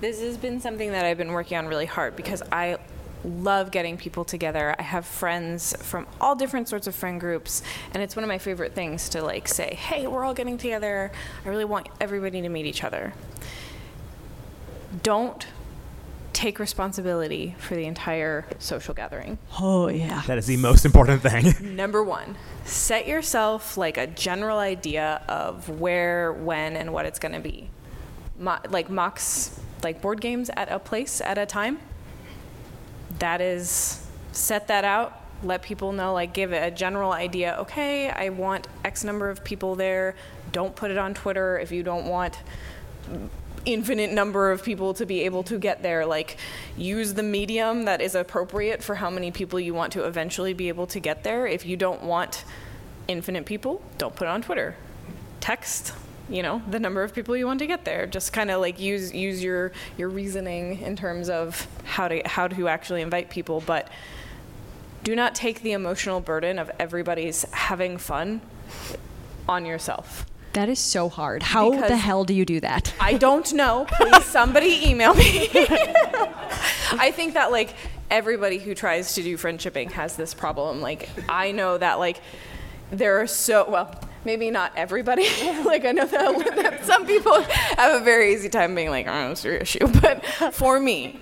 This has been something that I've been working on really hard because I love getting people together. I have friends from all different sorts of friend groups, and it's one of my favorite things to like say, "Hey, we're all getting together. I really want everybody to meet each other." Don't take responsibility for the entire social gathering. Oh yeah. That is the most important thing. *laughs* Number one, set yourself like a general idea of where, when, and what it's going to be. Mo- like Mox, like board games at a place at a time. That is, set that out. Let people know, like, give it a general idea. Okay, I want X number of people there. Don't put it on Twitter if you don't want infinite number of people to be able to get there. Like, use the medium that is appropriate for how many people you want to eventually be able to get there. If you don't want infinite people, don't put it on Twitter. Text, you know, the number of people you want to get there. Just kind of like use use your your reasoning in terms of how to how to actually invite people, but do not take the emotional burden of everybody's having fun on yourself. That is so hard. How the hell do you do that? I don't know. Please, somebody email me. *laughs* I think that like everybody who tries to do friendshipping has this problem. Like I know that like there are so well. Maybe not everybody. *laughs* *laughs* like I know that, that some people have a very easy time being like, "Oh, it's your issue." *laughs* But for me,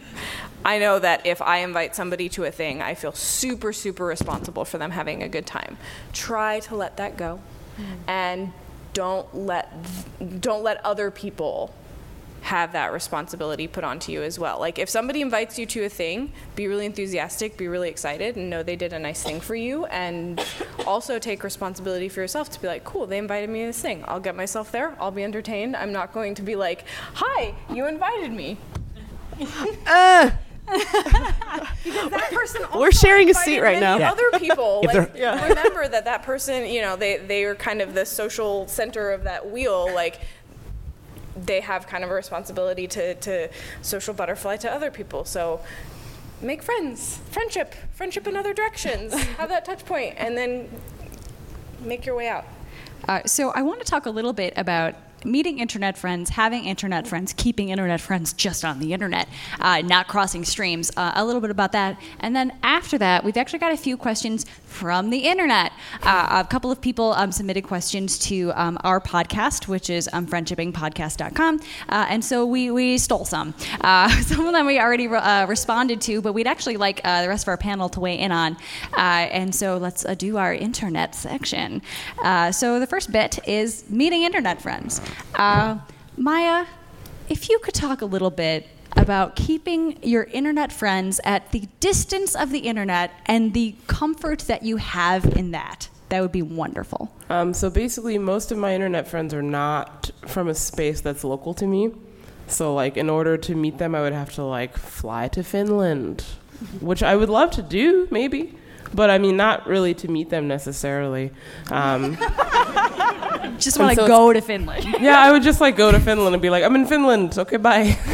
I know that if I invite somebody to a thing, I feel super, super responsible for them having a good time. Try to let that go, mm. and don't let don't let other people have that responsibility put onto you as well. Like if somebody invites you to a thing, be really enthusiastic, be really excited, and know they did a nice thing for you, and also take responsibility for yourself to be like, cool, they invited me to this thing. I'll get myself there. I'll be entertained. I'm not going to be like, hi, you invited me. because that person *laughs* We're sharing a seat right now. Yeah. Other people, like, they're- remember that that person, you know, they they are kind of the social center of that wheel. Like, they have kind of a responsibility to to social butterfly to other people. So. Make friends, friendship, friendship in other directions. *laughs* have that touch point, and then make your way out. Uh, so I want to talk a little bit about meeting internet friends, having internet friends, keeping internet friends just on the internet, uh, not crossing streams. Uh, a little bit about that, and then after that, we've actually got a few questions from the internet. Uh, a couple of people um, submitted questions to um, our podcast, which is um, friendshippingpodcast.com, uh, and so we we stole some. Uh, *laughs* some of them we already re- uh, responded to, but we'd actually like uh, the rest of our panel to weigh in on. Uh, and so let's do our internet section. So the first bit is meeting internet friends. Maya, if you could talk a little bit about keeping your internet friends at the distance of the internet and the comfort that you have in that, that would be wonderful. Um, so basically, most of my internet friends are not from a space that's local to me. So, like, in order to meet them, I would have to like fly to Finland, which I would love to do, maybe. But I mean, not really to meet them necessarily. Um, *laughs* Just want to so go to Finland. yeah, I would just like go to Finland and be like, I'm in Finland. Okay, bye. *laughs*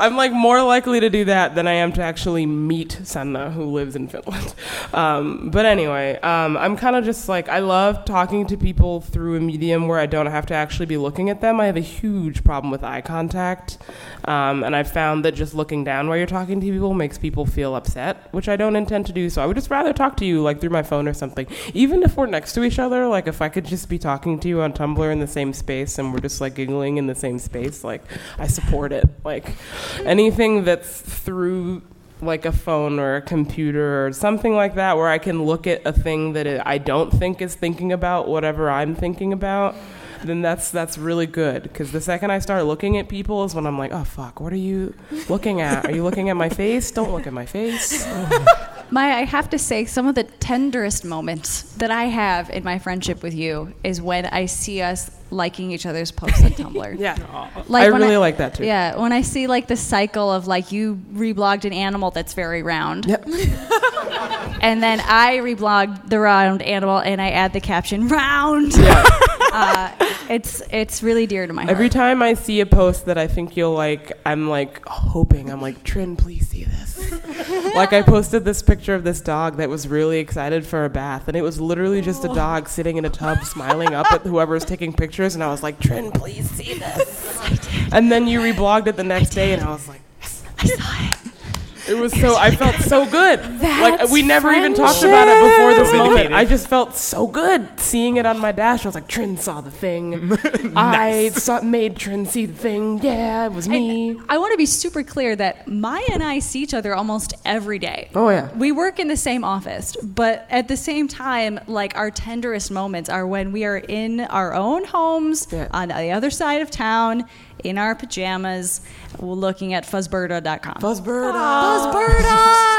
I'm like more likely to do that than I am to actually meet Sanna, who lives in Finland. Um, but anyway, um, I'm kind of just like I love talking to people through a medium where I don't have to actually be looking at them. I have a huge problem with eye contact, um, and I've found that just looking down while you're talking to people makes people feel upset, which I don't intend to do. So I would just rather talk to you like through my phone or something, even if we're next to each other. Like if I could just be talking to you on Tumblr in the same space and we're just like giggling in the same space, like I support it. Like anything that's through like a phone or a computer or something like that where I can look at a thing that it, I don't think is thinking about whatever I'm thinking about then that's that's really good. Because the second I start looking at people is when I'm like oh fuck what are you looking at? Are you looking at my face? Don't look at my face. *laughs* Maya, I have to say, some of the tenderest moments that I have in my friendship with you is when I see us liking each other's posts on *laughs* Tumblr. yeah Like I when really like that too Yeah, when I see like the cycle of like you reblogged an animal that's very round, Yep. *laughs* and then I reblogged the round animal and I add the caption "round." *laughs* uh, it's it's really dear to my heart. Every time I see a post that I think you'll like, I'm like hoping, I'm like, Trin, please see this. like, I posted this picture of this dog that was really excited for a bath, and it was literally just a dog sitting in a tub smiling up at whoever's taking pictures, and I was like, Trin, please see this. *laughs* And then you reblogged it the next day, and I was like, yes. I saw it. It was so I felt so good. like we never even talked about it before this moment. Vindicated. I just felt so good seeing it on my dash. I was like, Trin saw the thing. *laughs* I saw, made Trin see the thing. Yeah, it was me. I want to be super clear that Maya and I see each other almost every day. Oh, yeah. We work in the same office, but at the same time, like our tenderest moments are when we are in our own homes Yeah. on the other side of town in our pajamas looking at fuzzberta.com. Buzzbird. Fuzzberta!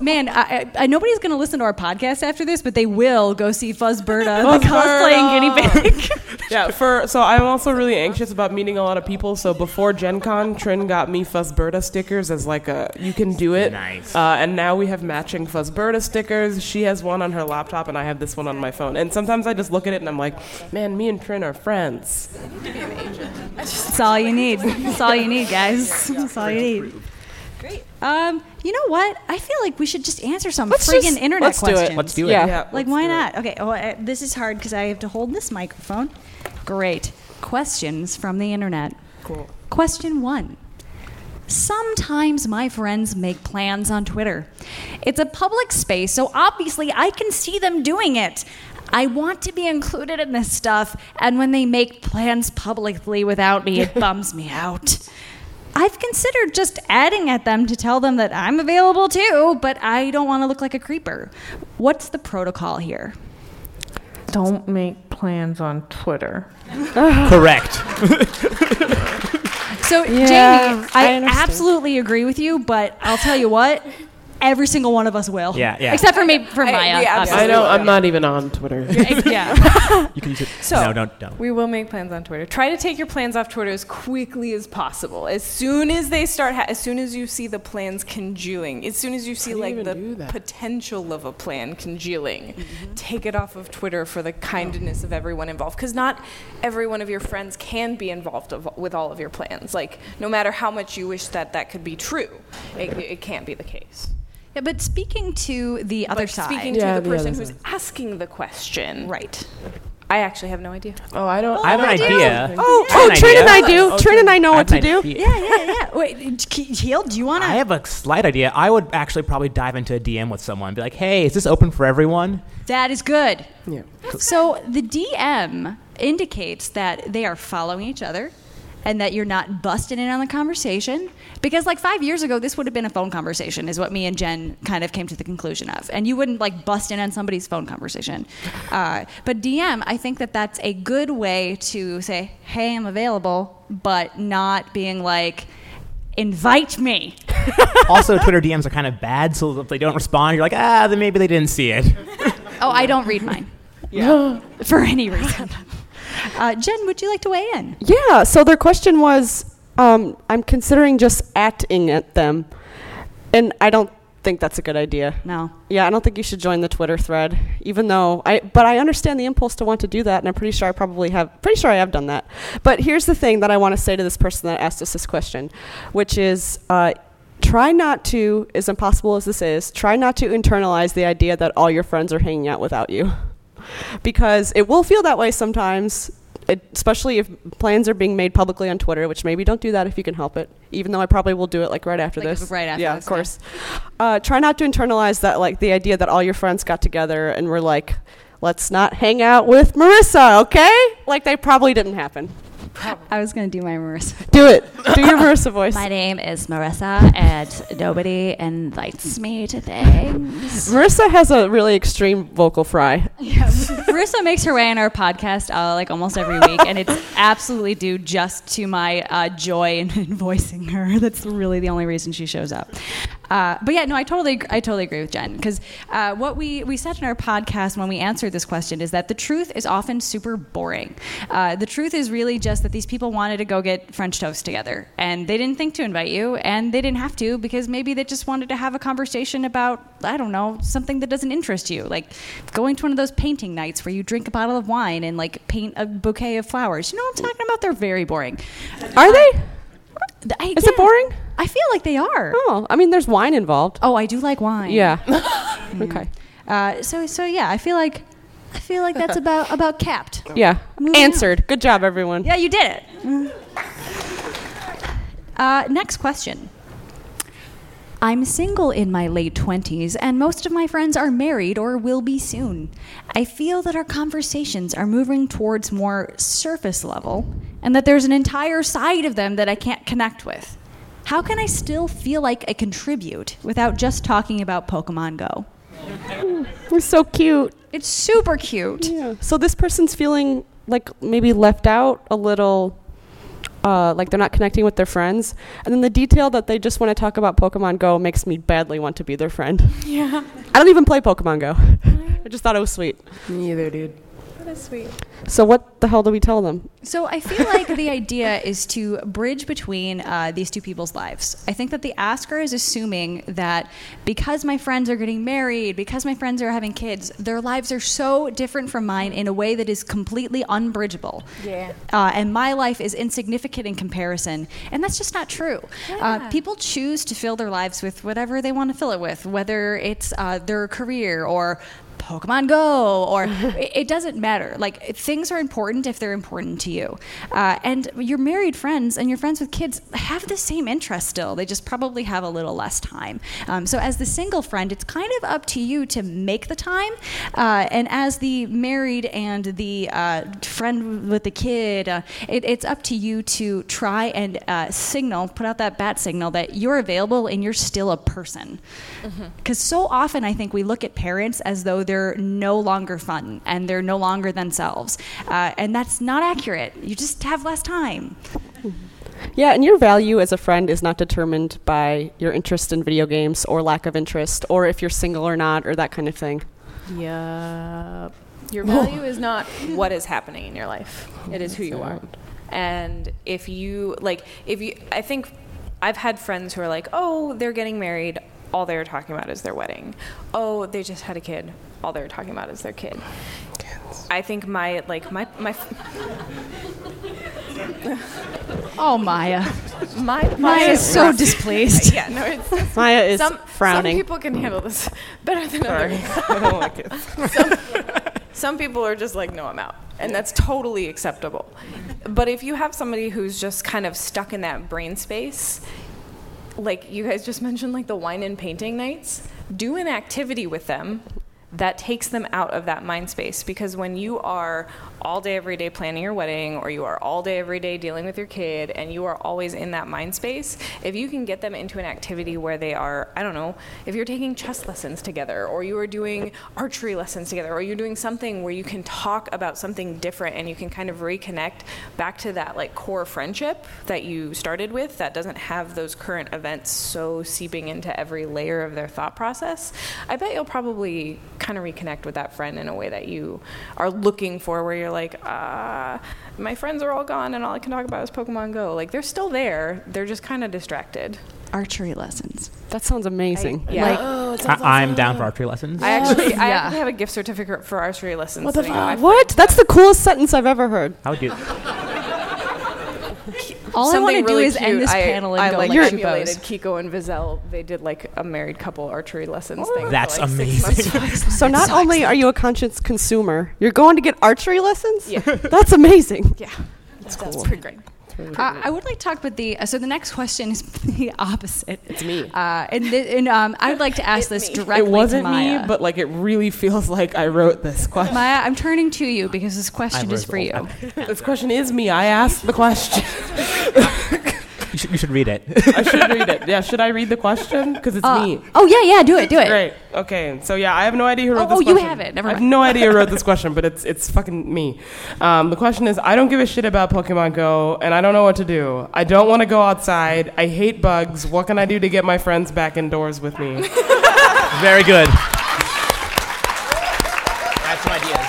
Man, I, I, I, nobody's going to listen to our podcast after this, but they will go see Fuzzberta, *laughs* the cosplaying guinea pig. *laughs* Yeah, for so I'm also really anxious about meeting a lot of people. So before Gen Con, Trin got me Fuzzberta stickers as like a you can do it. Nice. Uh, and now we have matching Fuzzberta stickers. She has one on her laptop, and I have this one on my phone. And sometimes I just look at it and I'm like, man, me and Trin are friends. That's all you need. That's all you need, guys. That's all you need. Great. Um, you know what? I feel like we should just answer some Let's friggin' just- internet let's do it. Let's do it. Yeah. Like, why do it. not? Okay. Oh, uh, this is hard because I have to hold this microphone. Great. Questions from the internet. Cool. Question one. Sometimes my friends make plans on Twitter. It's a public space, so obviously I can see them doing it. I want to be included in this stuff, and when they make plans publicly without me, it *laughs* bums me out. I've considered just adding at them to tell them that I'm available too, but I don't want to look like a creeper. What's the protocol here? Don't make plans on Twitter. *laughs* Correct. So, Yeah, Jamie, I I, absolutely agree with you, but I'll tell you what, every single one of us will. Yeah, yeah. Except for me, for I- Maya. we obviously. I know I'm not even on Twitter. *laughs* yeah. *laughs* You can use it. So- no, don't, don't. We will make plans on Twitter. Try to take your plans off Twitter as quickly as possible. As soon as they start, ha- as soon as you see the plans congealing, as soon as you see do like even the potential of a plan congealing, mm-hmm. take it off of Twitter for the kindness of everyone involved. Because not every one of your friends can be involved of, with all of your plans. Like no matter how much you wish that that could be true, it, it can't be the case. Yeah, but speaking to the other But side. speaking Yeah, to the the person who's side. asking the question, right. I actually have no idea. Oh, I don't. I have an don't- oh, idea. Oh, I have oh, an Trin and I do. Oh, Trin and I know I what to do. idea. Yeah, yeah, yeah. Wait, Heal, do you want to? I have a slight idea. I would actually probably dive into a DM with someone, be like, "Hey, is this open for everyone?" That is good. Yeah. So the DM indicates that they are following each other and that you're not busting in on the conversation. Because like five years ago, this would have been a phone conversation, is what me and Jen kind of came to the conclusion of. And you wouldn't like bust in on somebody's phone conversation. Uh, but DM, I think that that's a good way to say, hey, I'm available, but not being like, invite me. *laughs* also, Twitter DMs are kind of bad, so if they don't respond, you're like, "Ah, then maybe they didn't see it." Oh, I don't read mine. Yeah. *gasps* For any reason. Uh, Jen, would you like to weigh in? Yeah. So their question was, um, I'm considering just acting at them, and I don't think that's a good idea. No. Yeah, I don't think you should join the Twitter thread, even though I. But I understand the impulse to want to do that, and I'm pretty sure I probably have. Pretty sure I have done that. But here's the thing that I want to say to this person that asked us this question, which is. Uh, Try not to, as impossible as this is, try not to internalize the idea that all your friends are hanging out without you. Because it will feel that way sometimes, it, especially if plans are being made publicly on Twitter, which maybe don't do that if you can help it, even though I probably will do it like right after Like, this. right after yeah, this, of course. Uh, try not to internalize that, like the idea that all your friends got together and were like, let's not hang out with Marissa, okay? Like they probably didn't happen. *laughs* I was going to do my Marissa. Do it. Do your *laughs* Marissa voice. My name is Marissa, and nobody invites me to things. Marissa has a really extreme vocal fry. *laughs* Marissa makes her way on our podcast uh, like almost every week, and it's absolutely due just to my uh, joy in, in voicing her. That's really the only reason she shows up. Uh, but yeah, no, I totally, I totally agree with Jen because uh, what we we said in our podcast when we answered this question is that the truth is often super boring. Uh, the truth is really just that these people wanted to go get French toast together, and they didn't think to invite you, and they didn't have to because maybe they just wanted to have a conversation about I don't know something that doesn't interest you, like going to one of those painting nights where you drink a bottle of wine and like paint a bouquet of flowers. You know what I'm talking about? They're very boring. Are they? I, Is it boring? I feel like they are. Oh, I mean, there's wine involved. Oh, I do like wine. Yeah. *laughs* okay. Uh, so so yeah, I feel like I feel like that's about *laughs* about capped. Yeah. Moving Answered. Good job, everyone. Yeah, you did it. Uh, next question. I'm single in my late 20s, and most of my friends are married or will be soon. I feel that our conversations are moving towards more surface level, and that there's an entire side of them that I can't connect with. How can I still feel like I contribute without just talking about Pokemon Go? It's so cute. It's super cute. Yeah. So this person's feeling like maybe left out a little. Uh, like they're not connecting with their friends, and then the detail that they just want to talk about Pokemon Go makes me badly want to be their friend. Yeah. I don't even play Pokemon Go. *laughs* I just thought it was sweet. Me either, dude. That is sweet. So what the hell do we tell them? So I feel like the *laughs* idea is to bridge between uh, these two people's lives. I think that the asker is assuming that because my friends are getting married, because my friends are having kids, their lives are so different from mine in a way that is completely unbridgeable. Yeah. Uh, and my life is insignificant in comparison. And that's just not true. Uh, people choose to fill their lives with whatever they want to fill it with, whether it's uh, their career or Pokemon Go, or *laughs* it, it doesn't matter. Like things are important if they're important to you. Uh, and your married friends and your friends with kids have the same interest still. They just probably have a little less time. Um, so as the single friend, it's kind of up to you to make the time. Uh, and as the married and the uh, friend with the kid, uh, it, it's up to you to try and uh, signal, put out that bat signal that you're available and you're still a person. Because so often I think we look at parents as though they're no longer fun and they're no longer themselves. Uh, and that's not accurate. You just have less time. Yeah, and your value as a friend is not determined by your interest in video games or lack of interest, or if you're single or not, or that kind of thing. Yep. Your value is not what is happening in your life. It is who you are. And if you like if you I think I've had friends who are like, "Oh, they're getting married. All they're talking about is their wedding. Oh, they just had a kid. All they're talking about is their kid." Kids. I think my like my my Oh, Maya. my Maya is so displeased. yeah, no, it's *laughs* Maya is some frowning. Some people can handle this better than others. *laughs* I don't like it. Some people are just like, no, I'm out. And that's totally acceptable. But if you have somebody who's just kind of stuck in that brain space, like you guys just mentioned, like the wine and painting nights, do an activity with them that takes them out of that mind space. Because when you are all day, every day planning your wedding, or you are all day, every day dealing with your kid, and you are always in that mind space, if you can get them into an activity where they are, I don't know, if you're taking chess lessons together, or you are doing archery lessons together, or you're doing something where you can talk about something different and you can kind of reconnect back to that like core friendship that you started with that doesn't have those current events so seeping into every layer of their thought process, I bet you'll probably kind of reconnect with that friend in a way that you are looking for, where you're like, ah, my friends are all gone and all I can talk about is Pokemon Go. Like, they're still there, they're just kind of distracted. Archery lessons. That sounds amazing. Yeah. Like, *gasps* I- I'm down for archery lessons. I actually, *gasps* I Yeah. actually have a gift certificate for archery lessons. What the sitting on my fuck? What? That's the coolest sentence I've ever heard. How would you? *laughs* all I want to do really is end this I, panel and I go like like, emulated Kiko and Vizel. They did like a married couple archery lessons oh, thing. for, That's like, amazing. *laughs* So not only are you a conscious consumer, you're going to get archery lessons. Yeah. *laughs* That's amazing. yeah, that's, pretty great. Uh, I would like to talk about the. Uh, so the next question is *laughs* the opposite. It's me. Uh, and th- and um, I would like to ask this directly It wasn't to Maya. me, but like it really feels like I wrote this question. Maya, I'm turning to you because this question is for you. this question is me. I asked the question. *laughs* You should, you should read it. I should read it. Yeah, should I read the question? Because it's Uh, me. oh yeah, yeah, do it, do it. Great. Okay. So yeah, I have no idea who wrote Oh, this oh, you question. have it. Never I have mind. no idea who wrote this *laughs* question, but it's it's fucking me. Um, the question is, I don't give a shit about Pokemon Go, and I don't know what to do. I don't want to go outside. I hate bugs. What can I do to get my friends back indoors with me? *laughs* Very good. Add some ideas.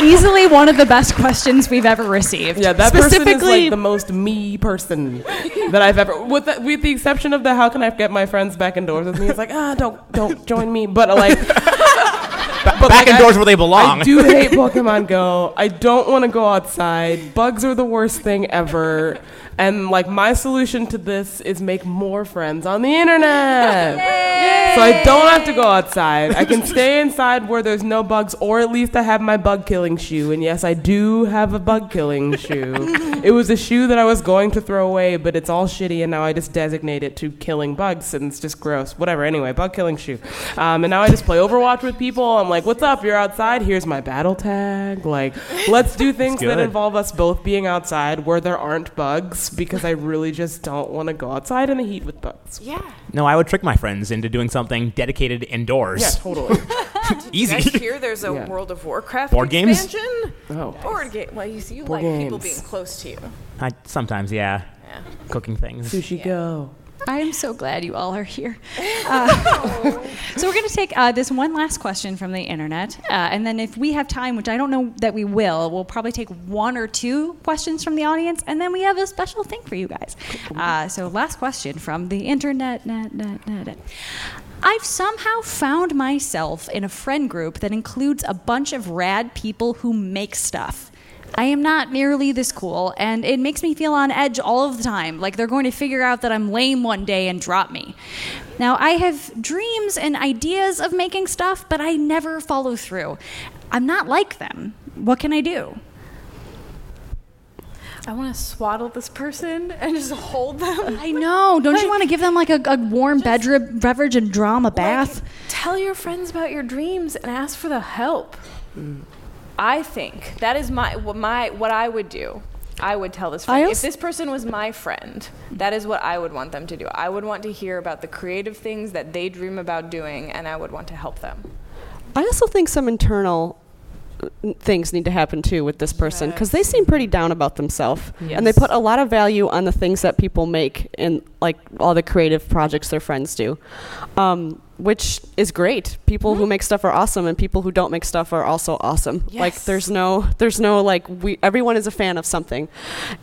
Easily one of the best questions we've ever received. Yeah, that person is Specifically- like the most me person that I've ever. With the, with the exception of the how can I get my friends back indoors with me? It's like ah, don't don't join me. But uh, like, *laughs* Back like, indoors I- where they belong. I do hate Pokemon Go. I don't want to go outside. Bugs are the worst thing ever. And like my solution to this is make more friends on the internet. *laughs* So I don't have to go outside. I can stay inside where there's no bugs, or at least I have my bug killing shoe. And yes, I do have a bug killing shoe. *laughs* it was a shoe that I was going to throw away, but it's all shitty, and now I just designate it to killing bugs, and it's just gross. Whatever. Anyway, bug killing shoe. Um, and now I just play Overwatch with people. I'm like, "What's up? You're outside. Here's my battle tag. Like, let's do things that involve us both being outside where there aren't bugs, because I really just don't want to go outside in the heat with bugs. Yeah. no, I would trick my friends into doing something dedicated indoors. Yeah, totally. *laughs* You guys Easy. hear there's a Yeah. World of Warcraft Board games? expansion? oh. Board game. Well, you see, you Board like people games. being close to you. I, sometimes, yeah. Yeah. Cooking things. Sushi go. I am so glad you all are here. *laughs* Uh, so we're going to take uh, this one last question from the internet, uh, and then if we have time, which I don't know that we will, we'll probably take one or two questions from the audience, and then we have a special thing for you guys. Uh, so last question from the internet. Net, net, net, net. I've somehow found myself in a friend group that includes a bunch of rad people who make stuff. I am not nearly this cool, and it makes me feel on edge all of the time, like they're going to figure out that I'm lame one day and drop me. Now, I have dreams and ideas of making stuff, but I never follow through. I'm not like them. What can I do? I want to swaddle this person *laughs* and just hold them. I know. Don't you want to give them like a, a warm bedroom beverage and draw 'em a bath? Like, tell your friends about your dreams and ask for the help. Mm. I think that is my what my what I would do. I would tell this friend if this person was my friend, that is what I would want them to do. I would want to hear about the creative things that they dream about doing, and I would want to help them. I also think some internal uh, things need to happen too with this person because they seem pretty down about themselves and they put a lot of value on the things that people make and like all the creative projects their friends do um, which is great. People who mm-hmm. make stuff are awesome and people who don't make stuff are also awesome. Like there's no there's no like we everyone is a fan of something.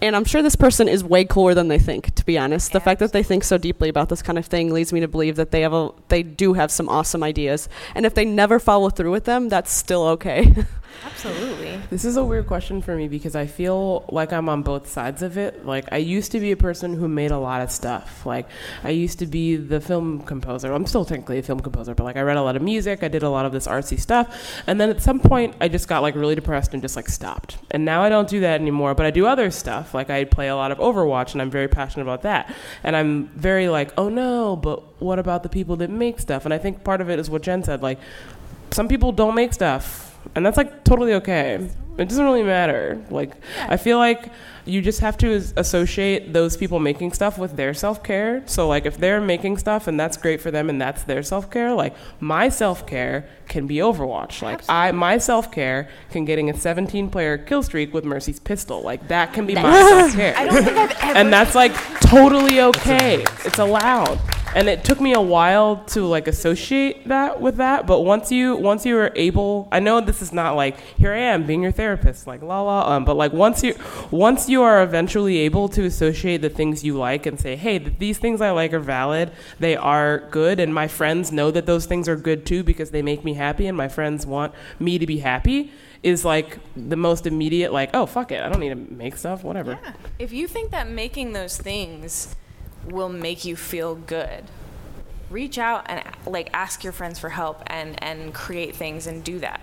And i'm sure this person is way cooler than they think to be honest. The fact that they think so deeply about this kind of thing leads me to believe that they have a they do have some awesome ideas. And if they never follow through with them that's still okay *laughs* Absolutely. This is a weird question for me because I feel like I'm on both sides of it. Like I used to be a person who made a lot of stuff. Like I used to be the film composer. I'm still technically a film composer, but like I read a lot of music, I did a lot of this artsy stuff. And then at some point I just got like really depressed and just like stopped. And now I don't do that anymore, but I do other stuff. Like I play a lot of Overwatch and I'm very passionate about that. And I'm very like, "Oh no, but what about the people that make stuff?" And I think part of it is what Jen said like some people don't make stuff and that's like totally okay it doesn't really matter. Like i feel like you just have to associate those people making stuff with their self-care. So like if they're making stuff and that's great for them and that's their self-care like my self-care can be overwatch. Like i my self-care can getting a 17 player kill streak with mercy's pistol. Like that can be my self-care. *laughs* I don't think I've *laughs* ever. and that's like totally okay. It's allowed. And it took me a while to like associate that with that, but once you once you are able, I know this is not like here I am being your therapist, like la la, um, but like once you once you are eventually able to associate the things you like and say, hey, these things I like are valid, they are good, and my friends know that those things are good too because they make me happy, and my friends want me to be happy. Is like the most immediate, like, oh, fuck it, I don't need to make stuff, whatever. If you think that making those things will make you feel good, reach out and like ask your friends for help and and create things and do that.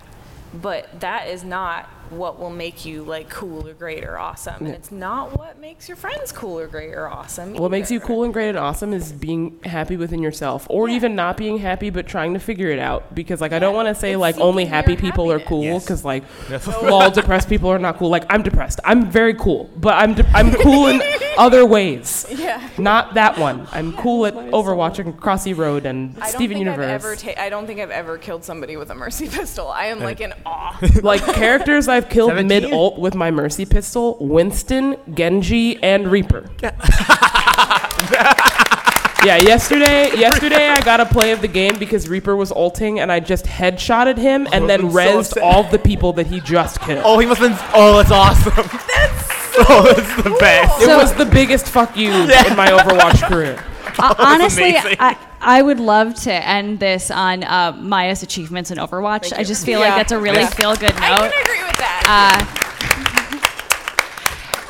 But that is not what will make you like cool or great or awesome. And it's not what makes your friends cool or great or awesome. What makes you either. cool and great and awesome is being happy within yourself, or even not being happy but trying to figure it out. Because like I don't want to say It's like only seeking happy your people are happiness. cool, Yes. because like all depressed people are not cool. Like I'm depressed. I'm very cool, but I'm de- I'm cool in *laughs* other ways. Yeah. Not that one. I'm cool at Overwatch and Crossy Road and I don't Steven think Universe. I've ever ta- I don't think I've ever killed somebody with a mercy *laughs* pistol. I am like in awe. like characters I've killed 17? mid ult with my mercy pistol: Winston, Genji, and Reaper. *laughs* yeah, yesterday, yesterday I got a play of the game because Reaper was ulting, and I just headshotted him and oh, then I'm so rezzed all the people that he just killed. Oh, he must have been. Oh, that's awesome. *laughs* That's oh, that's the best. it was the biggest fuck you *laughs* in my Overwatch career. Uh, honestly, amazing. I, I would love to end this on uh, Maya's achievements in Overwatch. I just feel like that's a really Yeah. feel good note. I note. can agree with that. *laughs*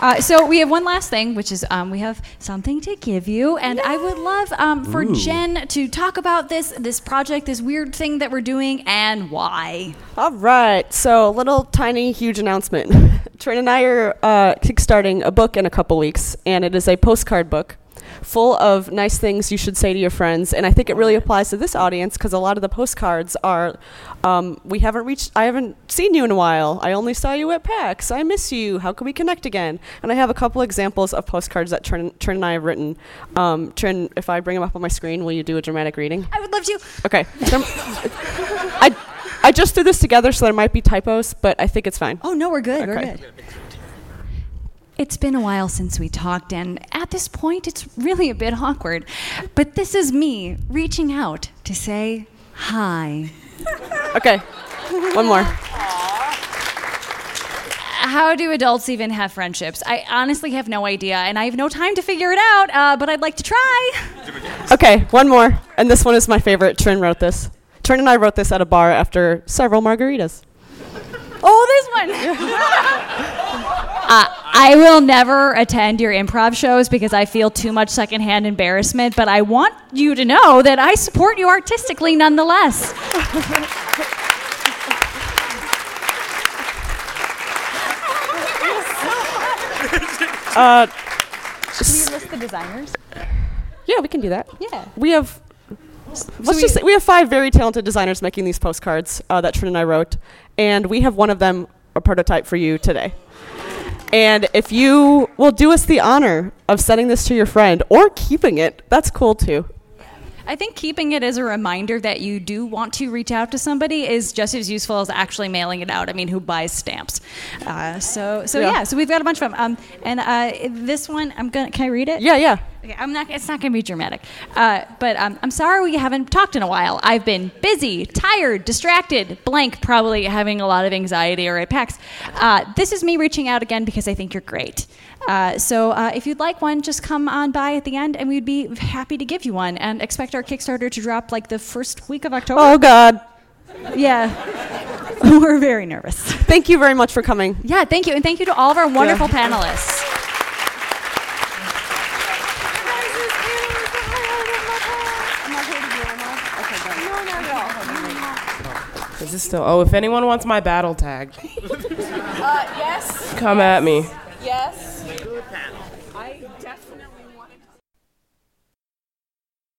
Uh, so we have one last thing, which is um, we have something to give you, and I would love um, for Jen to talk about this this project, this weird thing that we're doing, and why. All right, so a little tiny huge announcement. *laughs* Trin and I are uh, kickstarting a book in a couple weeks, and it is a postcard book full of nice things you should say to your friends. And I think it really applies to this audience because a lot of the postcards are, um, we haven't reached, I haven't seen you in a while. I only saw you at PAX. I miss you. How can we connect again? And I have a couple examples of postcards that Trin, Trin and I have written. Um, Trin, if I bring them up on my screen, will you do a dramatic reading? I would love to. Okay. I, I just threw this together, so there might be typos, but I think it's fine. Oh no, we're good. We're good. It's been a while since we talked, and at this point, it's really a bit awkward. But this is me reaching out to say hi. Okay. One more. How do adults even have friendships? I honestly have no idea, and I have no time to figure it out, uh, but I'd like to try. Okay, one more. And this one is my favorite. Trin wrote this. Trin and I wrote this at a bar after several margaritas. Oh, this one. *laughs* uh, I will never attend your improv shows because I feel too much secondhand embarrassment, but I want you to know that I support you artistically nonetheless. Uh, Should we list the designers? yeah, we can do that. Yeah. We have. Let's just say we have five very talented designers making these postcards uh, that Trin and I wrote, and we have one of them a prototype for you today. And if you will do us the honor of sending this to your friend or keeping it, that's cool too. I think keeping it as a reminder that you do want to reach out to somebody is just as useful as actually mailing it out. I mean, who buys stamps? Uh, so, so yeah. Yeah. So we've got a bunch of them. Um, and uh, this one, I'm gonna. Can I read it? Yeah, yeah. Okay, I'm not. It's not going to be dramatic, uh, but um, I'm sorry we haven't talked in a while. I've been busy, tired, distracted, blank, probably having a lot of anxiety or at PAX. Uh, this is me reaching out again because I think you're great. Uh, so uh, if you'd like one, just come on by at the end, and we'd be happy to give you one. And expect our Kickstarter to drop like the first week of October. Oh God. Yeah, *laughs* we're very nervous. Thank you very much for coming. Yeah, thank you, and thank you to all of our wonderful panelists. This still? Oh, if anyone wants my battle tag, *laughs* uh, yes. Come yes, at me. Yes.